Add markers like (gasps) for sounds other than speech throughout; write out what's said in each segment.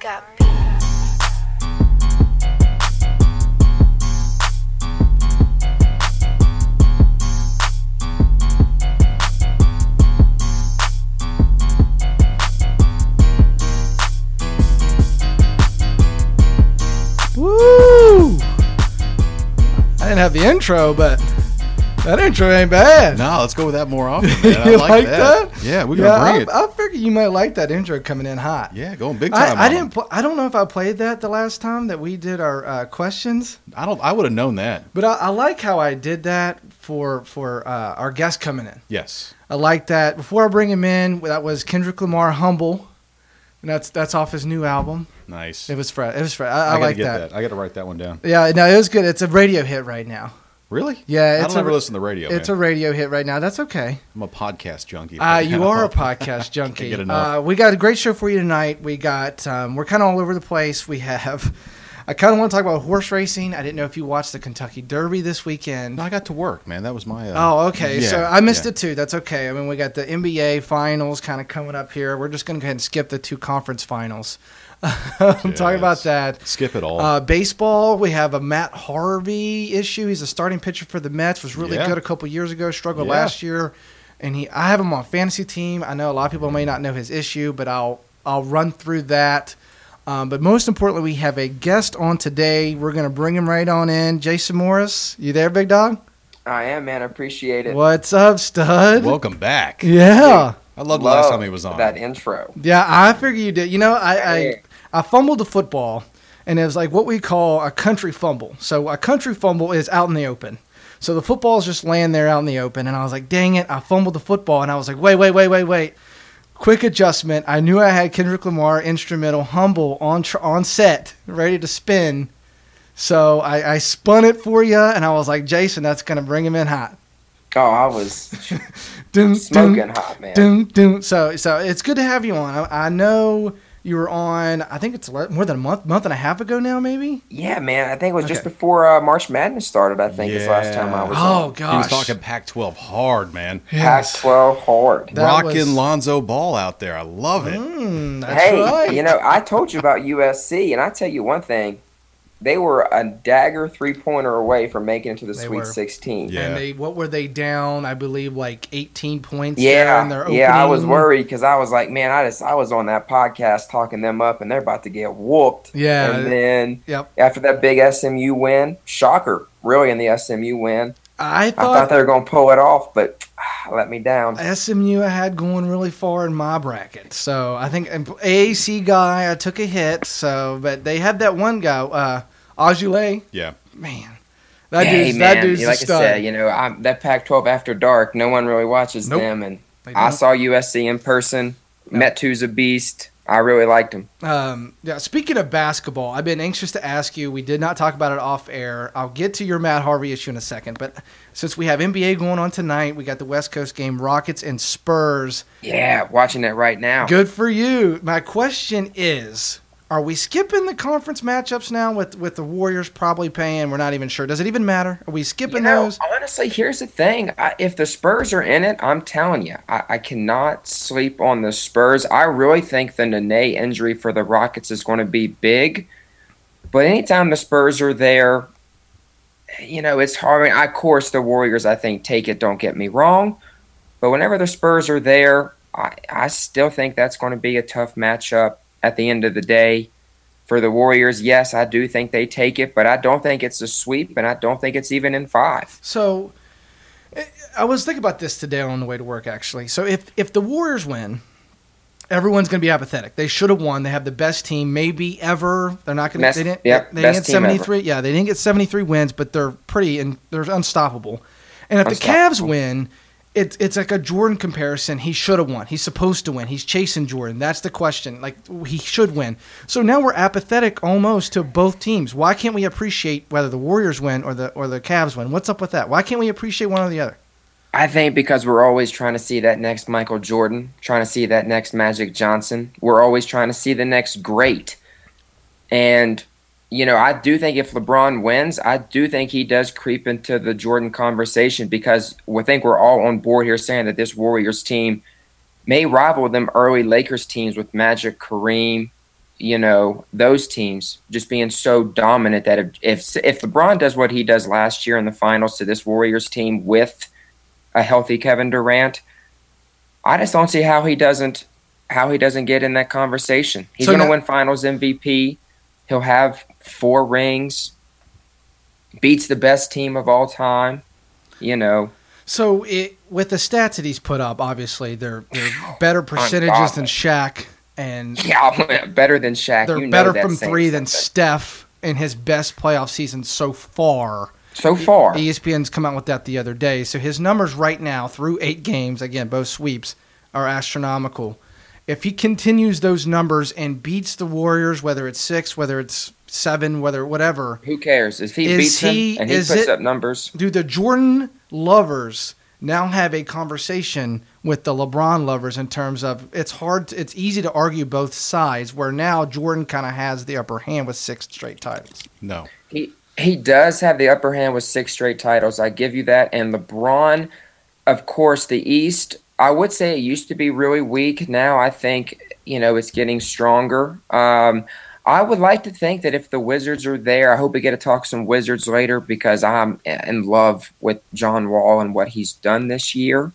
Got Woo! I didn't have the intro, but that intro ain't bad. No, let's go with that more often. (laughs) Man. I you like, like that. That? Yeah, we're gonna yeah, bring it. I, I figured you might like that intro coming in hot. yeah, going big time. I, I didn't. Pl- I don't know if I played that the last time that we did our uh, questions, I don't. I would have known that. but I, I like how I did that for for uh, our guest coming in. Yes. I like that. Before I bring him in, that was Kendrick Lamar, "Humble," and that's that's off his new album. Nice. It was fresh. It was fresh. I, I, gotta like get that. I got to write that one down. Yeah, no, it was good. It's a radio hit right now. Really? Yeah, I it's don't ever a, listen to the radio. it's man. a radio hit right now. That's okay. I'm a podcast junkie. Uh, (laughs) you are a (laughs) podcast junkie. get enough. Uh, we got a great show for you tonight. We got um, we're kind of all over the place. We have. I kind of want to talk about horse racing. I didn't know if you watched the Kentucky Derby this weekend. No, I got to work, man. That was my. Uh, Oh, okay. so I missed yeah. it too. That's okay. I mean, we got the NBA finals kind of coming up here. We're just going to go ahead and skip the two conference finals. (laughs) I'm talking about that. Skip it all. Uh, baseball, we have a Matt Harvey issue. He's a starting pitcher for the Mets. Was really Yeah. good a couple years ago. Struggled Yeah. last year, and he. I have him on fantasy team. I know a lot of people may not know his issue, but I'll I'll run through that. Um, but most importantly, we have a guest on today. We're going to bring him right on in. Jason Morris, you there, big dog? I am, man. I appreciate it. What's up, stud? Welcome back. Yeah. I loved the last time he was on. that intro. Yeah, I figure you did. You know, I, I Hey. I fumbled the football, and it was like what we call a country fumble. So a country fumble is out in the open. So the football's just laying there out in the open, and I was like, "Dang it!" I fumbled the football, and I was like, "Wait, wait, wait, wait, wait!" Quick adjustment. I knew I had Kendrick Lamar instrumental humble on tr- on set, ready to spin. So I, I spun it for you, and I was like, "Jason, that's gonna bring him in hot." Oh, I was (laughs) smoking hot, man. Doom, doom. So, so it's good to have you on. I, I know you were on. I think it's more than a month, month and a half ago now, maybe. Yeah, man. I think it was just before uh, March Madness started. I think is the last time I was Oh on. gosh, he was talking Pac-12 hard, man. Yes. Pac-12 hard. That Rocking was- Lonzo Ball out there. I love it. Mm, that's hey, right. you know, I told you about USC, and I tell you one thing. They were a dagger three-pointer away from making it to the They Sweet were. 16. Yeah. And they, what were they down? I believe like 18 points. there Yeah, in their yeah, I was worried because I was like, man, I just I was on that podcast talking them up, and they're about to get whooped. Yeah. and then Yep. after that big SMU win, shocker, really in the SMU win. I I thought, thought they were going to pull it off, but ah, let me down. SMU I had going really far in my bracket. So I think AAC guy I took a hit. So, but they had that one guy, uh, Ojeleye. Yeah. Man, that hey, dude's man, that dude's a like I stud. said, you know, I'm, that Pac-12 after dark, no one really watches Nope. them, and I saw USC in person. Metu's a beast. I really liked him. Um, yeah, speaking of basketball, I've been anxious to ask you. We did not talk about it off air. I'll get to your Matt Harvey issue in a second, but since we have NBA going on tonight, we got the West Coast game, Rockets and Spurs. Yeah, watching it right now. Good for you. My question is: Are we skipping the conference matchups now with with the Warriors probably paying? We're not even sure. Does it even matter? Are we skipping You know, those? honestly, here's the thing. I, if the Spurs are in it, I'm telling you, I, I cannot sleep on the Spurs. I really think the Nene injury for the Rockets is going to be big. But anytime the Spurs are there, you know, it's hard. I mean, of course, the Warriors, I think, take it, don't get me wrong. But whenever the Spurs are there, I, I still think that's going to be a tough matchup at the end of the day. For the Warriors, yes, I do think they take it, but I don't think it's a sweep, and I don't think it's even in five. So, I was thinking about this today on the way to work. Actually, so if if the Warriors win, everyone's going to be apathetic. They should have won. They have the best team maybe ever. They're not going to. They didn't. yep, they didn't get seventy three. Yeah, they didn't get seventy three wins, but they're pretty and they're unstoppable. And if the Cavs win, it's it's like a Jordan comparison. He should have won. He's supposed to win. He's chasing Jordan. That's the question. Like he should win. So now we're apathetic almost to both teams. Why can't we appreciate whether the Warriors win or the or the Cavs win? What's up with that? Why can't we appreciate one or the other? I think because we're always trying to see that next Michael Jordan, trying to see that next Magic Johnson. We're always trying to see the next great. And, you know, I do think if LeBron wins, I do think he does creep into the Jordan conversation because we think we're all on board here saying that this Warriors team may rival them early Lakers teams with Magic, Kareem, you know those teams just being so dominant that if if, if LeBron does what he does last year in the finals to this Warriors team with a healthy Kevin Durant, I just don't see how he doesn't how he doesn't get in that conversation. He's So going to win Finals MVP. He'll have four rings. Beats the best team of all time. You know, So it, with the stats that he's put up, obviously they're they're (gasps) better percentages than Shaq, and (laughs) yeah, better than Shaq. they're you know better from three than. Steph in his best playoff season so far. so far. ESPN's come out with that the other day. So his numbers right now through eight games, again both sweeps, are astronomical. If he continues those numbers and beats the Warriors, whether it's six, whether it's seven, whether whatever, Who cares? If he Is beats he- him and he is puts it- up numbers, do the Jordan lovers now have a conversation with the LeBron lovers in terms of it's hard, it's easy to argue both sides. Where now Jordan kind of has the upper hand with six straight titles. No. he he does have the upper hand with six straight titles. I give you that. And LeBron, of course, the East. I would say it used to be really weak. Now I think you know it's getting stronger. Um, I would like to think that if the Wizards are there, I hope we get to talk some Wizards later because I'm in love with John Wall and what he's done this year.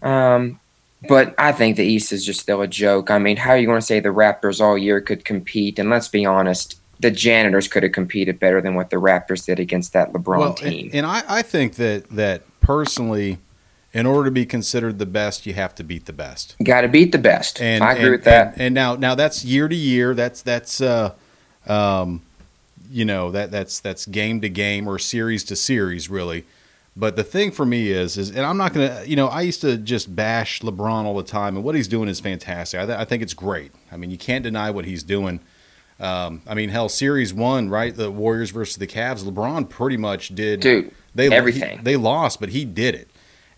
Um, but I think the East is just still a joke. I mean, how are you going to say the Raptors all year could compete? And let's be honest, the Janitors could have competed better than what the Raptors did against that LeBron Well, team. and, and I, I think that that personally, in order to be considered the best, you have to beat the best. Got to beat the best. And I agree and- with that. And, and now now that's year to year. That's that's uh, um, you know that that's that's game to game or series to series really. But the thing for me is is and I'm not gonna you know I used to just bash LeBron all the time and what he's doing is fantastic. I, th- I think it's great. I mean you can't deny what he's doing. Um, I mean hell, series one right the Warriors versus the Cavs. LeBron pretty much did Dude, they everything. he- they lost, but he did it.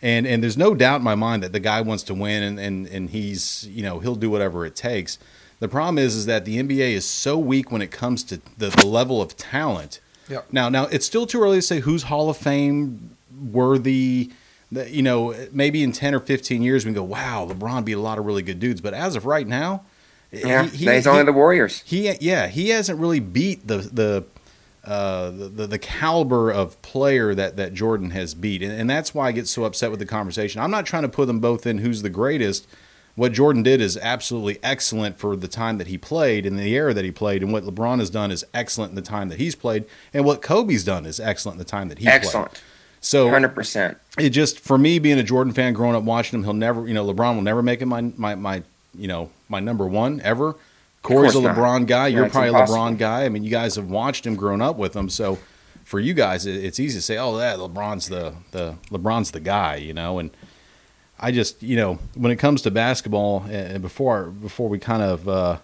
And and there's no doubt in my mind that the guy wants to win and, and, and he's you know, he'll do whatever it takes. The problem is is that the NBA is so weak when it comes to the, the level of talent. Yep. Now now it's still too early to say who's Hall of Fame worthy. That you know, maybe in ten or fifteen years we can go, wow, LeBron beat a lot of really good dudes. But as of right now, yeah, he- he- he's only he- the Warriors. he yeah he hasn't really beat the the uh, the, the caliber of player that that Jordan has beat, and, and that's why I get so upset with the conversation. I'm not trying to put them both in who's the greatest. What Jordan did is absolutely excellent for the time that he played and the era that he played, and what LeBron has done is excellent in the time that he's played, and what Kobe's done is excellent in the time that he played. Excellent. So 100%. it just for me being a Jordan fan, growing up watching him, he'll never, you know, LeBron will never make it my my my you know my number one ever. Corey's a course not. LeBron guy. You're That's probably a LeBron guy. I mean, you guys have watched him growing up with him, so for you guys, it's easy to say, "Oh, that LeBron's the the LeBron's the guy," you know. And I just, you know, when it comes to basketball, and before before we kind of, uh,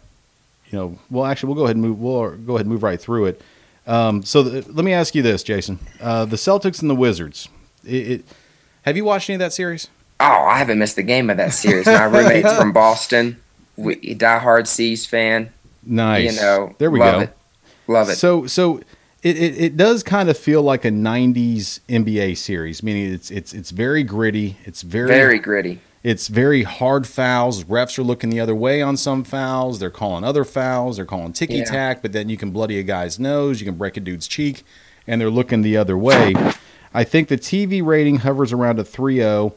you know, well, actually, we'll go ahead and move. We'll go ahead and move right through it. Um, so the, let me ask you this, Jason: uh, the Celtics and the Wizards. It, it, have you watched any of that series? Oh, I haven't missed a game of that series. My (laughs) roommate's from Boston. We, diehard C's fan. Nice. You know, there we love go. it. Love it. So so it, it, it does kind of feel like a '90s NBA series, meaning it's it's it's very gritty. It's very Very gritty. it's very hard fouls. Refs are looking the other way on some fouls. They're calling other fouls. They're calling ticky Yeah. tack, but then you can bloody a guy's nose. You can break a dude's cheek, and they're looking the other way. I think the TV rating hovers around a 3-0.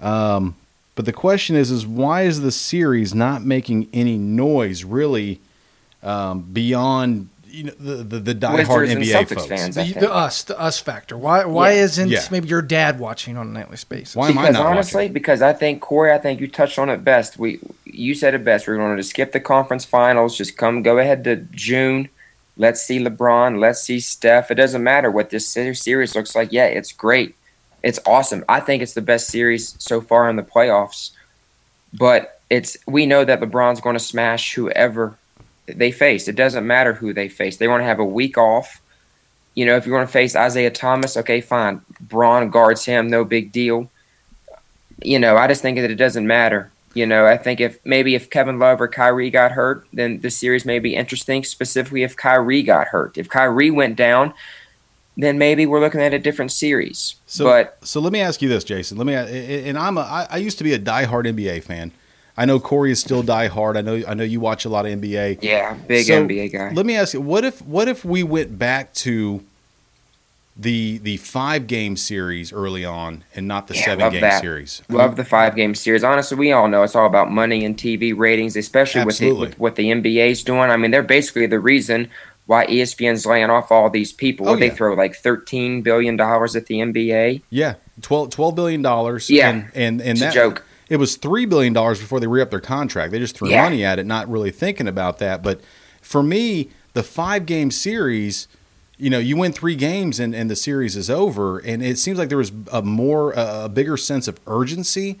Um, but the question is, is why is the series not making any noise really um, beyond you know, the the, the diehard Wizards NBA Celtics folks? fans. The, the us, the us factor. Why why Yeah. isn't Yeah. maybe your dad watching on a nightly basis? Why am I because not honestly, watching? because I think Corey, I think you touched on it best. We, you said it best. We're going to skip the conference finals. Just come, go ahead to June. Let's see LeBron. Let's see Steph. It doesn't matter what this series looks like. Yeah, it's great. It's awesome. I think it's the best series so far in the playoffs. But it's we know that LeBron's going to smash whoever they face. It doesn't matter who they face. They want to have a week off. You know, if you're going to face Isaiah Thomas, okay, fine. Bron guards him, no big deal. You know, I just think that it doesn't matter. You know, I think if maybe if Kevin Love or Kyrie got hurt, then the series may be interesting. Specifically, if Kyrie got hurt, if Kyrie went down, then maybe we're looking at a different series. So, but so let me ask you this, Jason. Let me, and I'm a, I, I used to be a diehard NBA fan. I know Corey is still die hard. I know I know you watch a lot of NBA. Yeah, big So, NBA guy. Let me ask you, what if what if we went back to the the five game series early on and not the Yeah, seven game that. series? Love the five game series. Honestly, we all know it's all about money and TV ratings, especially with, the, with what the NBA's doing. I mean, they're basically the reason why ESPN's laying off all these people. Oh, What they throw like thirteen billion dollars at the NBA. Yeah, 12, $12 billion. Yeah. and and, and It's a that joke. It was three billion dollars before they re-upped their contract. They just threw Yeah. money at it, not really thinking about that. But for me, the five game series, you know, you win three games and, and the series is over, and it seems like there was a more a bigger sense of urgency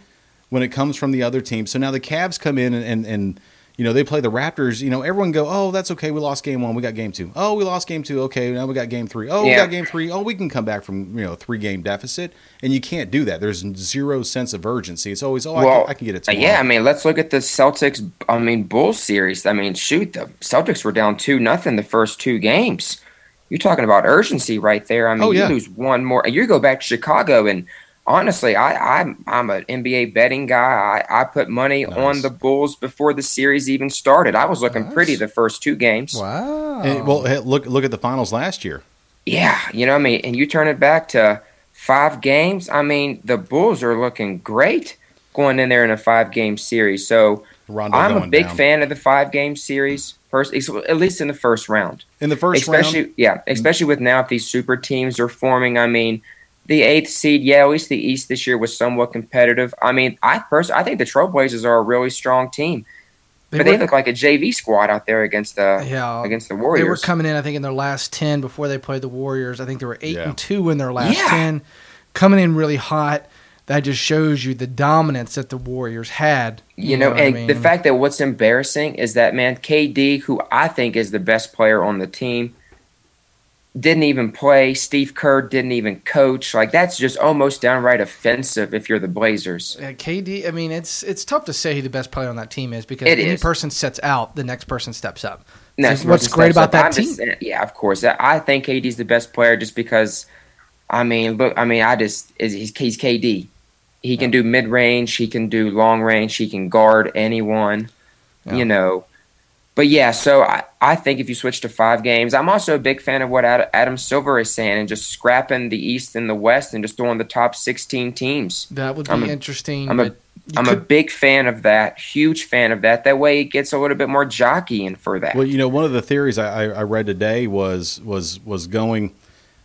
when it comes from the other team. So now the Cavs come in and, and, and you know they play the Raptors. You know, everyone go, oh, that's okay. We lost game one. We got game two. Oh, we lost game two. Okay, now we got game three. Oh, we got game three. Oh, we can come back from you know three game deficit, and you can't do that. There's zero sense of urgency. It's always, oh, I, can, I can get it Uh, tomorrow. Yeah, I mean, let's look at the Celtics. I mean, Bulls series. I mean, shoot, the Celtics were down two nothing the first two games. You're talking about urgency right there. I mean, Oh, yeah. you lose one more, you go back to Chicago, and honestly, I, I'm I'm an NBA betting guy. I, I put money Nice. on the Bulls before the series even started. I was looking Nice. pretty the first two games. Wow. And, well, hey, look look at the finals last year. Yeah, you know, what I mean, and you turn it back to five games. I mean, the Bulls are looking great going in there in a five game series. So. Rondo I'm a big down. fan of the five game series. First, at least in the first round, in the first especially round. yeah, especially with now if these super teams are forming. I mean, the eighth seed, yeah, at least the East this year was somewhat competitive. I mean, I personally, I think the Trailblazers are a really strong team, They but were- they look like a JV squad out there against the yeah, against the Warriors. They were coming in, I think, in their last ten before they played the Warriors. I think they were eight Yeah. and two in their last Yeah. ten, coming in really hot. That just shows you the dominance that the Warriors had. You know, what I and mean? the fact that what's embarrassing is that man KD, who I think is the best player on the team, didn't even play. Steve Kerr didn't even coach. Like that's just almost downright offensive if you're the Blazers. KD, I mean, it's it's tough to say who the best player on that team is because It any is. person sets out, the next person steps up. That's So what's great about up. that I'm team. saying- yeah, of course. I- I think KD's the best player just because. I mean, look. I mean, I just is he's, he's KD. He can do mid range. He can do long range. He can guard anyone. Yeah. You know. But yeah, so I, I think if you switch to five games, I'm also a big fan of what Ad- Adam Silver is saying and just scrapping the East and the West and just throwing the top 16 teams. That would be I'm a- interesting. I'm a- but you I'm a big fan of that, huge fan of that. That way it gets a little bit more jockeying for that. Well, you know, one of the theories I, I I read today was was was going.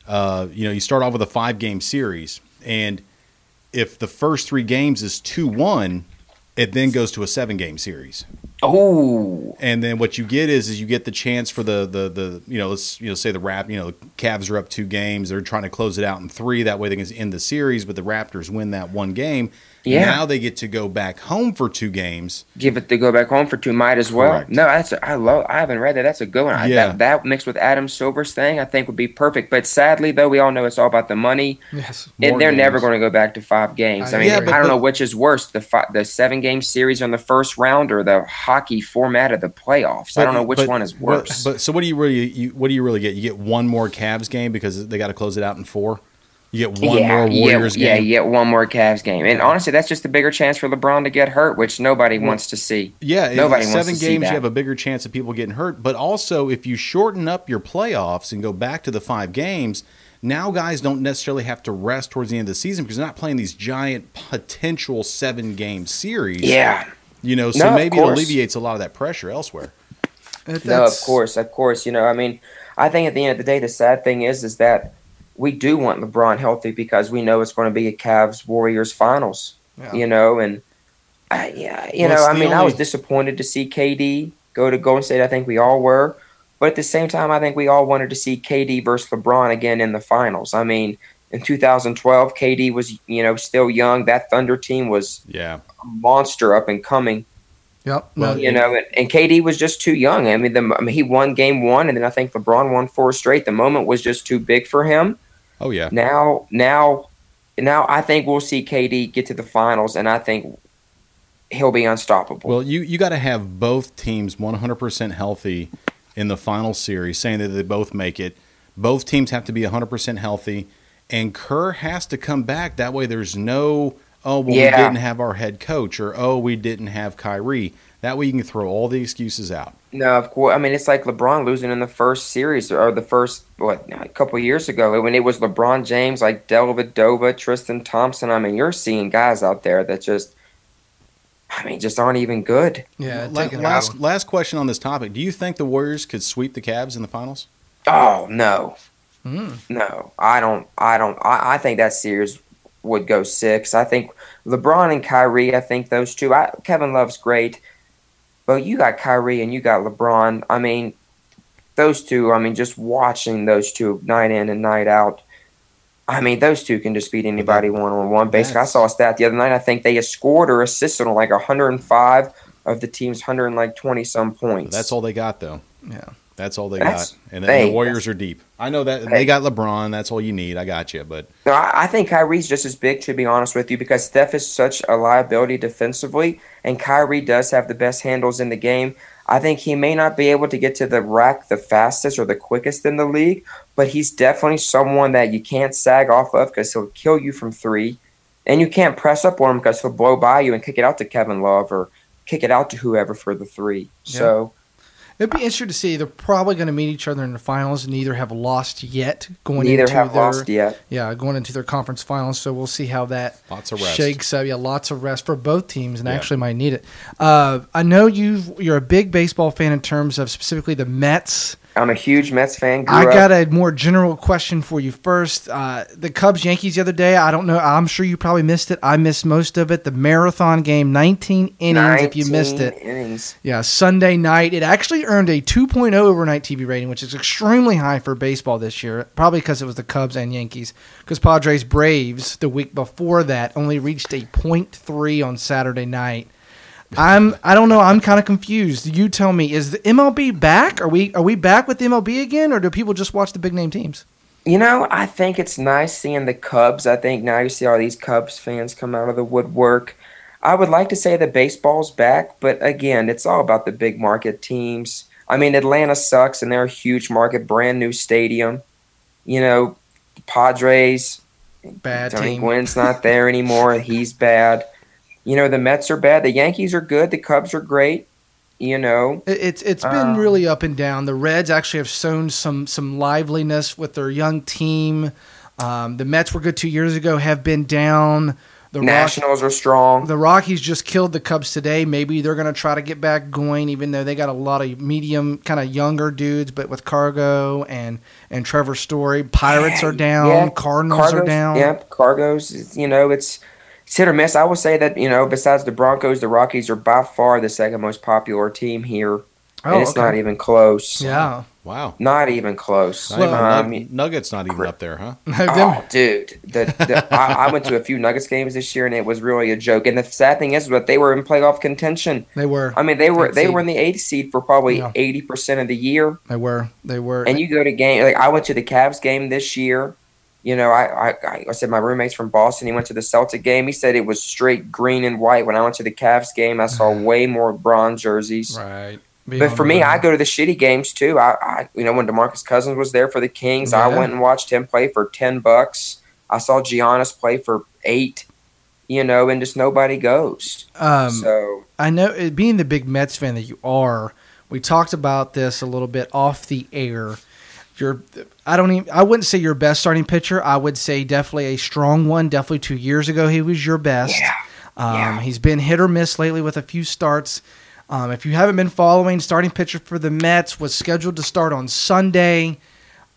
Uh, you know, you start off with a five game series, and if the first three games is two one, it then goes to a seven game series. Oh, And then what you get is is you get the chance for the the the you know let's you know say the rap you know the Cavs are up two games. They're trying to close it out in three. That way they can end the series but the Raptors win that one game Yeah. now they get to go back home for two games give it to go back home for two. Might as well. Correct. No, that's a, I love. I haven't read that. That's a good one. I- Yeah. that, that mixed with Adam Silver's thing, I think would be perfect. But sadly, though, we all know it's all about the money, yes. More and they're never going to go back to five games. I, I mean. Yeah, I don't know which is worse the fi- the seven game series on the first round or the hockey format of the playoffs. I don't know which But- one is but- worse. But, so what do you really you, what do you really get? You get one more Cavs game because they got to close it out in four. You get one yeah, more Warriors yeah, game. yeah, you get one more Cavs game, and honestly, that's just a bigger chance for LeBron to get hurt, which nobody wants to see. Yeah, in Nobody wants seven to see games, that. you have a bigger chance of people getting hurt. But also, if you shorten up your playoffs and go back to the five games, now guys don't necessarily have to rest towards the end of the season because they're not playing these giant potential seven game series. Yeah, you know, so No, maybe it alleviates a lot of that pressure elsewhere. It- No, of course, of course. You know, I mean, I think at the end of the day, the sad thing is, is that we do want LeBron healthy because we know it's going to be a Cavs Warriors finals. Yeah. You know, and I, yeah, you Well, know, I the mean, I was disappointed to see KD go to Golden State. I think we all were, but at the same time, I think we all wanted to see KD versus LeBron again in the finals. I mean, in 2012, KD was you know still young. That Thunder team was Yeah, a monster up and coming. Yep. Well, You know, and, and KD was just too young. I mean, the, I mean, he won game one, and then I think LeBron won four straight. The moment was just too big for him. oh yeah. Now, now, now, I think we'll see KD get to the finals, and I think he'll be unstoppable. Well, you you got to have both teams 100% healthy in the final series, saying that they both make it. Both teams have to be 100% healthy, and Kerr has to come back. That way, there's no oh well Yeah. we didn't have our head coach or oh we didn't have Kyrie. That way you can throw all the excuses out. No, of course. I mean, it's like LeBron losing in the first series or the first what a couple years ago when it was LeBron James, like Dellavedova, Tristan Thompson. I mean, you're seeing guys out there that just, I mean, just aren't even good. Yeah, La- taking last last question on this topic. Do you think the Warriors could sweep the Cavs in the finals? Oh no, Mm. no, I don't. I don't. I, I think that series would go six. I think LeBron and Kyrie. I think those two. I, Kevin Love's great, but you got Kyrie and you got LeBron. I mean, those two. I mean, just watching those two night in and night out. I mean, those two can just beat anybody one on one. Basically, I saw a stat the other night. I think they scored or assisted on like 105 of the team's 120 some points. That's all they got though. Yeah. That's all they That's- got. And, hey, the Warriors are deep. I know that Hey. they got LeBron. That's all you need. I got you. But No, I, I think Kyrie's just as big, to be honest with you, because Steph is such a liability defensively, and Kyrie does have the best handles in the game. I think he may not be able to get to the rack the fastest or the quickest in the league, but he's definitely someone that you can't sag off of because he'll kill you from three, and you can't press up on him because he'll blow by you and kick it out to Kevin Love or kick it out to whoever for the three. Yeah. So It'd be interesting to see. They're probably going to meet each other in the finals. And neither have lost yet going neither into have their lost yet. yeah going into their conference finals. So we'll see how that lots of rest. shakes up. Yeah, lots of rest for both teams, and Yeah. actually might need it. Uh, I know you you're a big baseball fan in terms of specifically the Mets. I'm a huge Mets fan. Grew I up- got a more general question for you first. Uh, the Cubs Yankees the other day. I don't know. I'm sure you probably missed it. I missed most of it. The marathon game, 19 innings. If you missed it, innings. yeah, Sunday night. It actually earned a 2.0 overnight TV rating, which is extremely high for baseball this year. Probably because it was the Cubs and Yankees. Because Padres Braves the week before that only reached a 0.3 on Saturday night. I'm I don't know. I'm kind of confused. You tell me. Is the MLB back? Are we are we back with the MLB again, or do people just watch the big name teams? You know, I think it's nice seeing the Cubs. I think now you see all these Cubs fans come out of the woodwork. I would like to say the baseball's back, but again, it's all about the big market teams. I mean, Atlanta sucks, and they're a huge market, brand new stadium. You know, Padres, Bad Tony team. Gwynn's not there anymore. (laughs) He's bad. You know, the Mets are bad. The Yankees are good. The Cubs are great. You know, It- It's it's been Um, really up and down. The Reds actually have shown some some liveliness with their young team. Um, the Mets were good two years ago. Have been down. The Rock- Nationals are strong. the Rockies just killed the Cubs today. Maybe they're going to try to get back going, even though they got a lot of medium, kind of younger dudes. But with Cargo and and Trevor Story, Pirates are down. Yeah, Cardinals are down. Yep, Cargos. You know, it's it's hit or miss. I will say that you know, besides the Broncos, the Rockies are by far the second most popular team here, Oh, and it's okay. not even close. Yeah. Wow. not even close. Not even I Nug- mean- Nuggets not even up there, huh? (laughs) Oh, dude! The, the, (laughs) I, I went to a few Nuggets games this year, and it was really a joke. And the sad thing is, that they were in playoff contention. they were. I mean, they were they seed. were in the eighth seed for probably Yeah. eighty percent of the year. They were. They were. And you go to game like I went to the Cavs game this year. You know, I, I I said my roommate's from Boston. He went to the Celtic game. He said it was straight green and white. When I went to the Cavs game, I saw way more bronze jerseys. right. But for me, I go to the shitty games too. I, I you know when Demarcus Cousins was there for the Kings, I went and watched him play for ten bucks. I saw Giannis play for eight. You know, and just nobody goes. Um, so I know, being the big Mets fan that you are, we talked about this a little bit off the air. You're, I don't even, I wouldn't say your best starting pitcher. I would say definitely a strong one. Definitely two years ago, he was your best. Yeah. Um, Yeah. He's been hit or miss lately with a few starts. Um, if you haven't been following, starting pitcher for the Mets was scheduled to start on Sunday.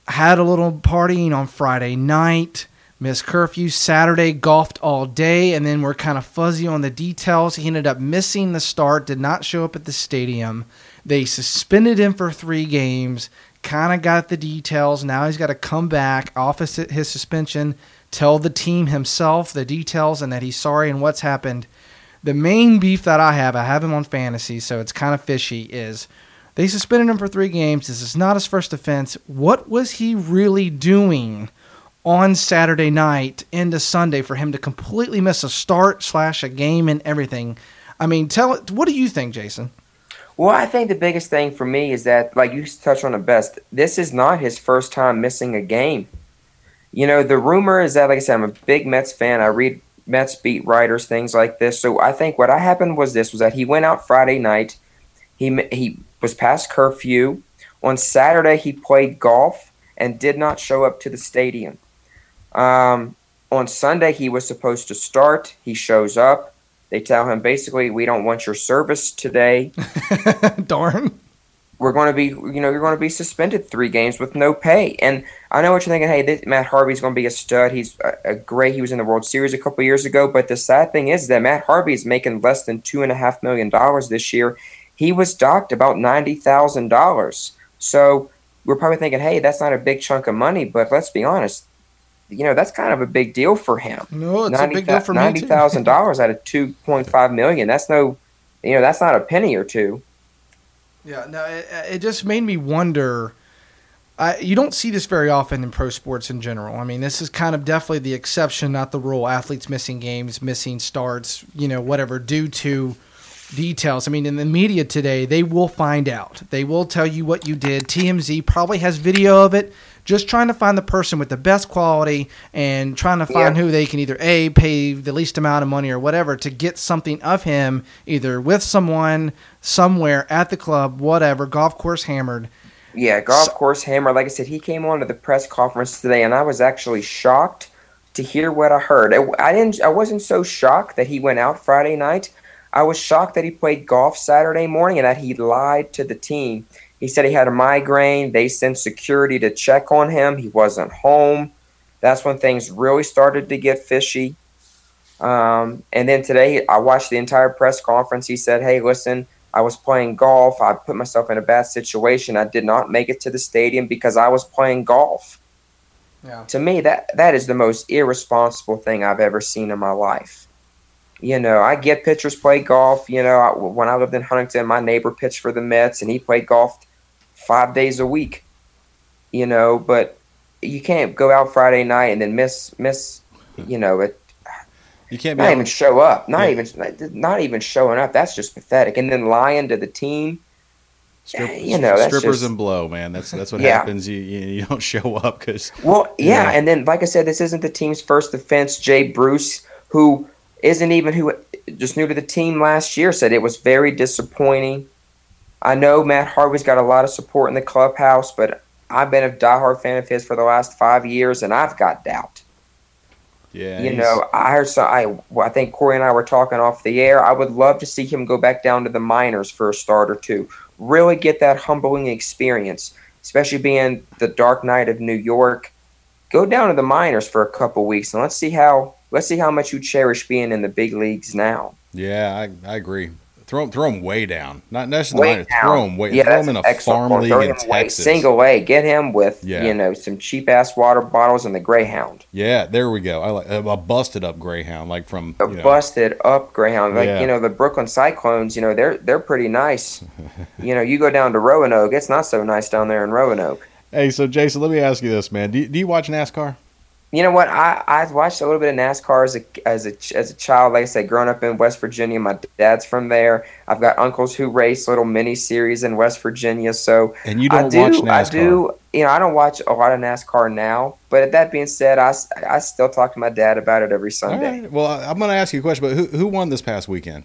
Had a little partying on Friday night. Missed curfew Saturday, golfed all day, and then we're kind of fuzzy on the details. He ended up missing the start, did not show up at the stadium. They suspended him for three games, kind of got the details. Now he's got to come back off his, suspension, tell the team himself the details, and that he's sorry and what's happened. The main beef that I have, I have him on fantasy, so it's kind of fishy, is they suspended him for three games. This is not his first offense. What was he really doing on Saturday night into Sunday for him to completely miss a start slash a game and everything? I mean, tell it. what do you think, Jason? Well, I think the biggest thing for me is that, like you touched on the best, this is not his first time missing a game. You know, the rumor is that, like I said, I'm a big Mets fan. I read Mets beat writers, things like this. So I think what happened was this: was that he went out Friday night. He he was past curfew. On Saturday, he played golf and did not show up to the stadium. Um, on Sunday, he was supposed to start. He shows up. They tell him basically, we don't want your service today. (laughs) Darn. We're going to be, you know, you're going to be suspended three games with no pay. And I know what you're thinking. Hey, this, Matt Harvey's going to be a stud. He's a, a great. He was in the World Series a couple years ago. But the sad thing is that Matt Harvey is making less than two and a half million dollars this year. He was docked about ninety thousand dollars. So we're probably thinking, hey, that's not a big chunk of money. But let's be honest you know that's kind of a big deal for him. No, it's 90, a big deal for me Ninety thousand dollars out of two point five million. That's no, you know, that's not a penny or two. Yeah, no, it, it just made me wonder. I, you don't see this very often in pro sports in general. I mean, this is kind of definitely the exception, not the rule. Athletes missing games, missing starts, you know, whatever, due to details. I mean, in the media today, they will find out. They will tell you what you did. TMZ probably has video of it just trying to find the person with the best quality and trying to find yeah. who they can either a pay the least amount of money or whatever to get something of him either with someone somewhere at the club whatever golf course hammered. Yeah golf so, course hammered. Like i said he came on to the press conference today and i was actually shocked to hear what i heard. I didn't i wasn't so shocked that he went out friday night. I was shocked that he played golf saturday morning and that he lied to the team he said he had a migraine. They sent security to check on him. He wasn't home. That's when things really started to get fishy. Um, and then today, I watched the entire press conference. He said, Hey, listen, I was playing golf. I put myself in a bad situation. I did not make it to the stadium because I was playing golf. Yeah. To me, that that is the most irresponsible thing I've ever seen in my life. You know, I get pitchers play golf. You know, I, when I lived in Huntington, my neighbor pitched for the Mets, and he played golf five days a week, you know, but you can't go out Friday night and then miss miss, you know, it. You can't not even show up. Not yeah. even not even showing up. That's just pathetic. And then lying to the team. Strip, eh, you know, strippers just, and blow, man. That's that's what yeah. happens. You, you, you don't (laughs) show up because. Well, yeah, and then like I said, this isn't the team's first offense. Jay Bruce, who isn't even who just new to the team last year, said it was very disappointing. I know Matt Harvey's got a lot of support in the clubhouse, but I've been a diehard fan of his for the last five years, and I've got doubt. Yeah, you know, I heard some. I I think Corey and I were talking off the air. I would love to see him go back down to the minors for a start or two. Really get that humbling experience, especially being the Dark Knight of New York. Go down to the minors for a couple weeks and let's see how let's see how much you cherish being in the big leagues now. Yeah, I, I agree. Throw, throw them way down. Not necessarily way down. Throw them way. Yeah, throw them in a farm point. league throw in Texas. Single A. Get him with yeah. you know some cheap ass water bottles and the Greyhound. Yeah, there we go. I like a busted up Greyhound, like from a you know. busted up Greyhound. Like yeah. you know the Brooklyn Cyclones. You know they're they're pretty nice. (laughs) you know you go down to Roanoke. It's not so nice down there in Roanoke. Hey, so Jason, let me ask you this, man. Do you, do you watch NASCAR? You know what? I I watched a little bit of NASCAR as a as a as a child. Like I said, growing up in West Virginia, my dad's from there. I've got uncles who race little mini series in West Virginia. So and you don't I do, watch NASCAR. I do. You know, I don't watch a lot of NASCAR now. But that being said, I, I still talk to my dad about it every Sunday. Right. Well, I'm going to ask you a question. But who who won this past weekend?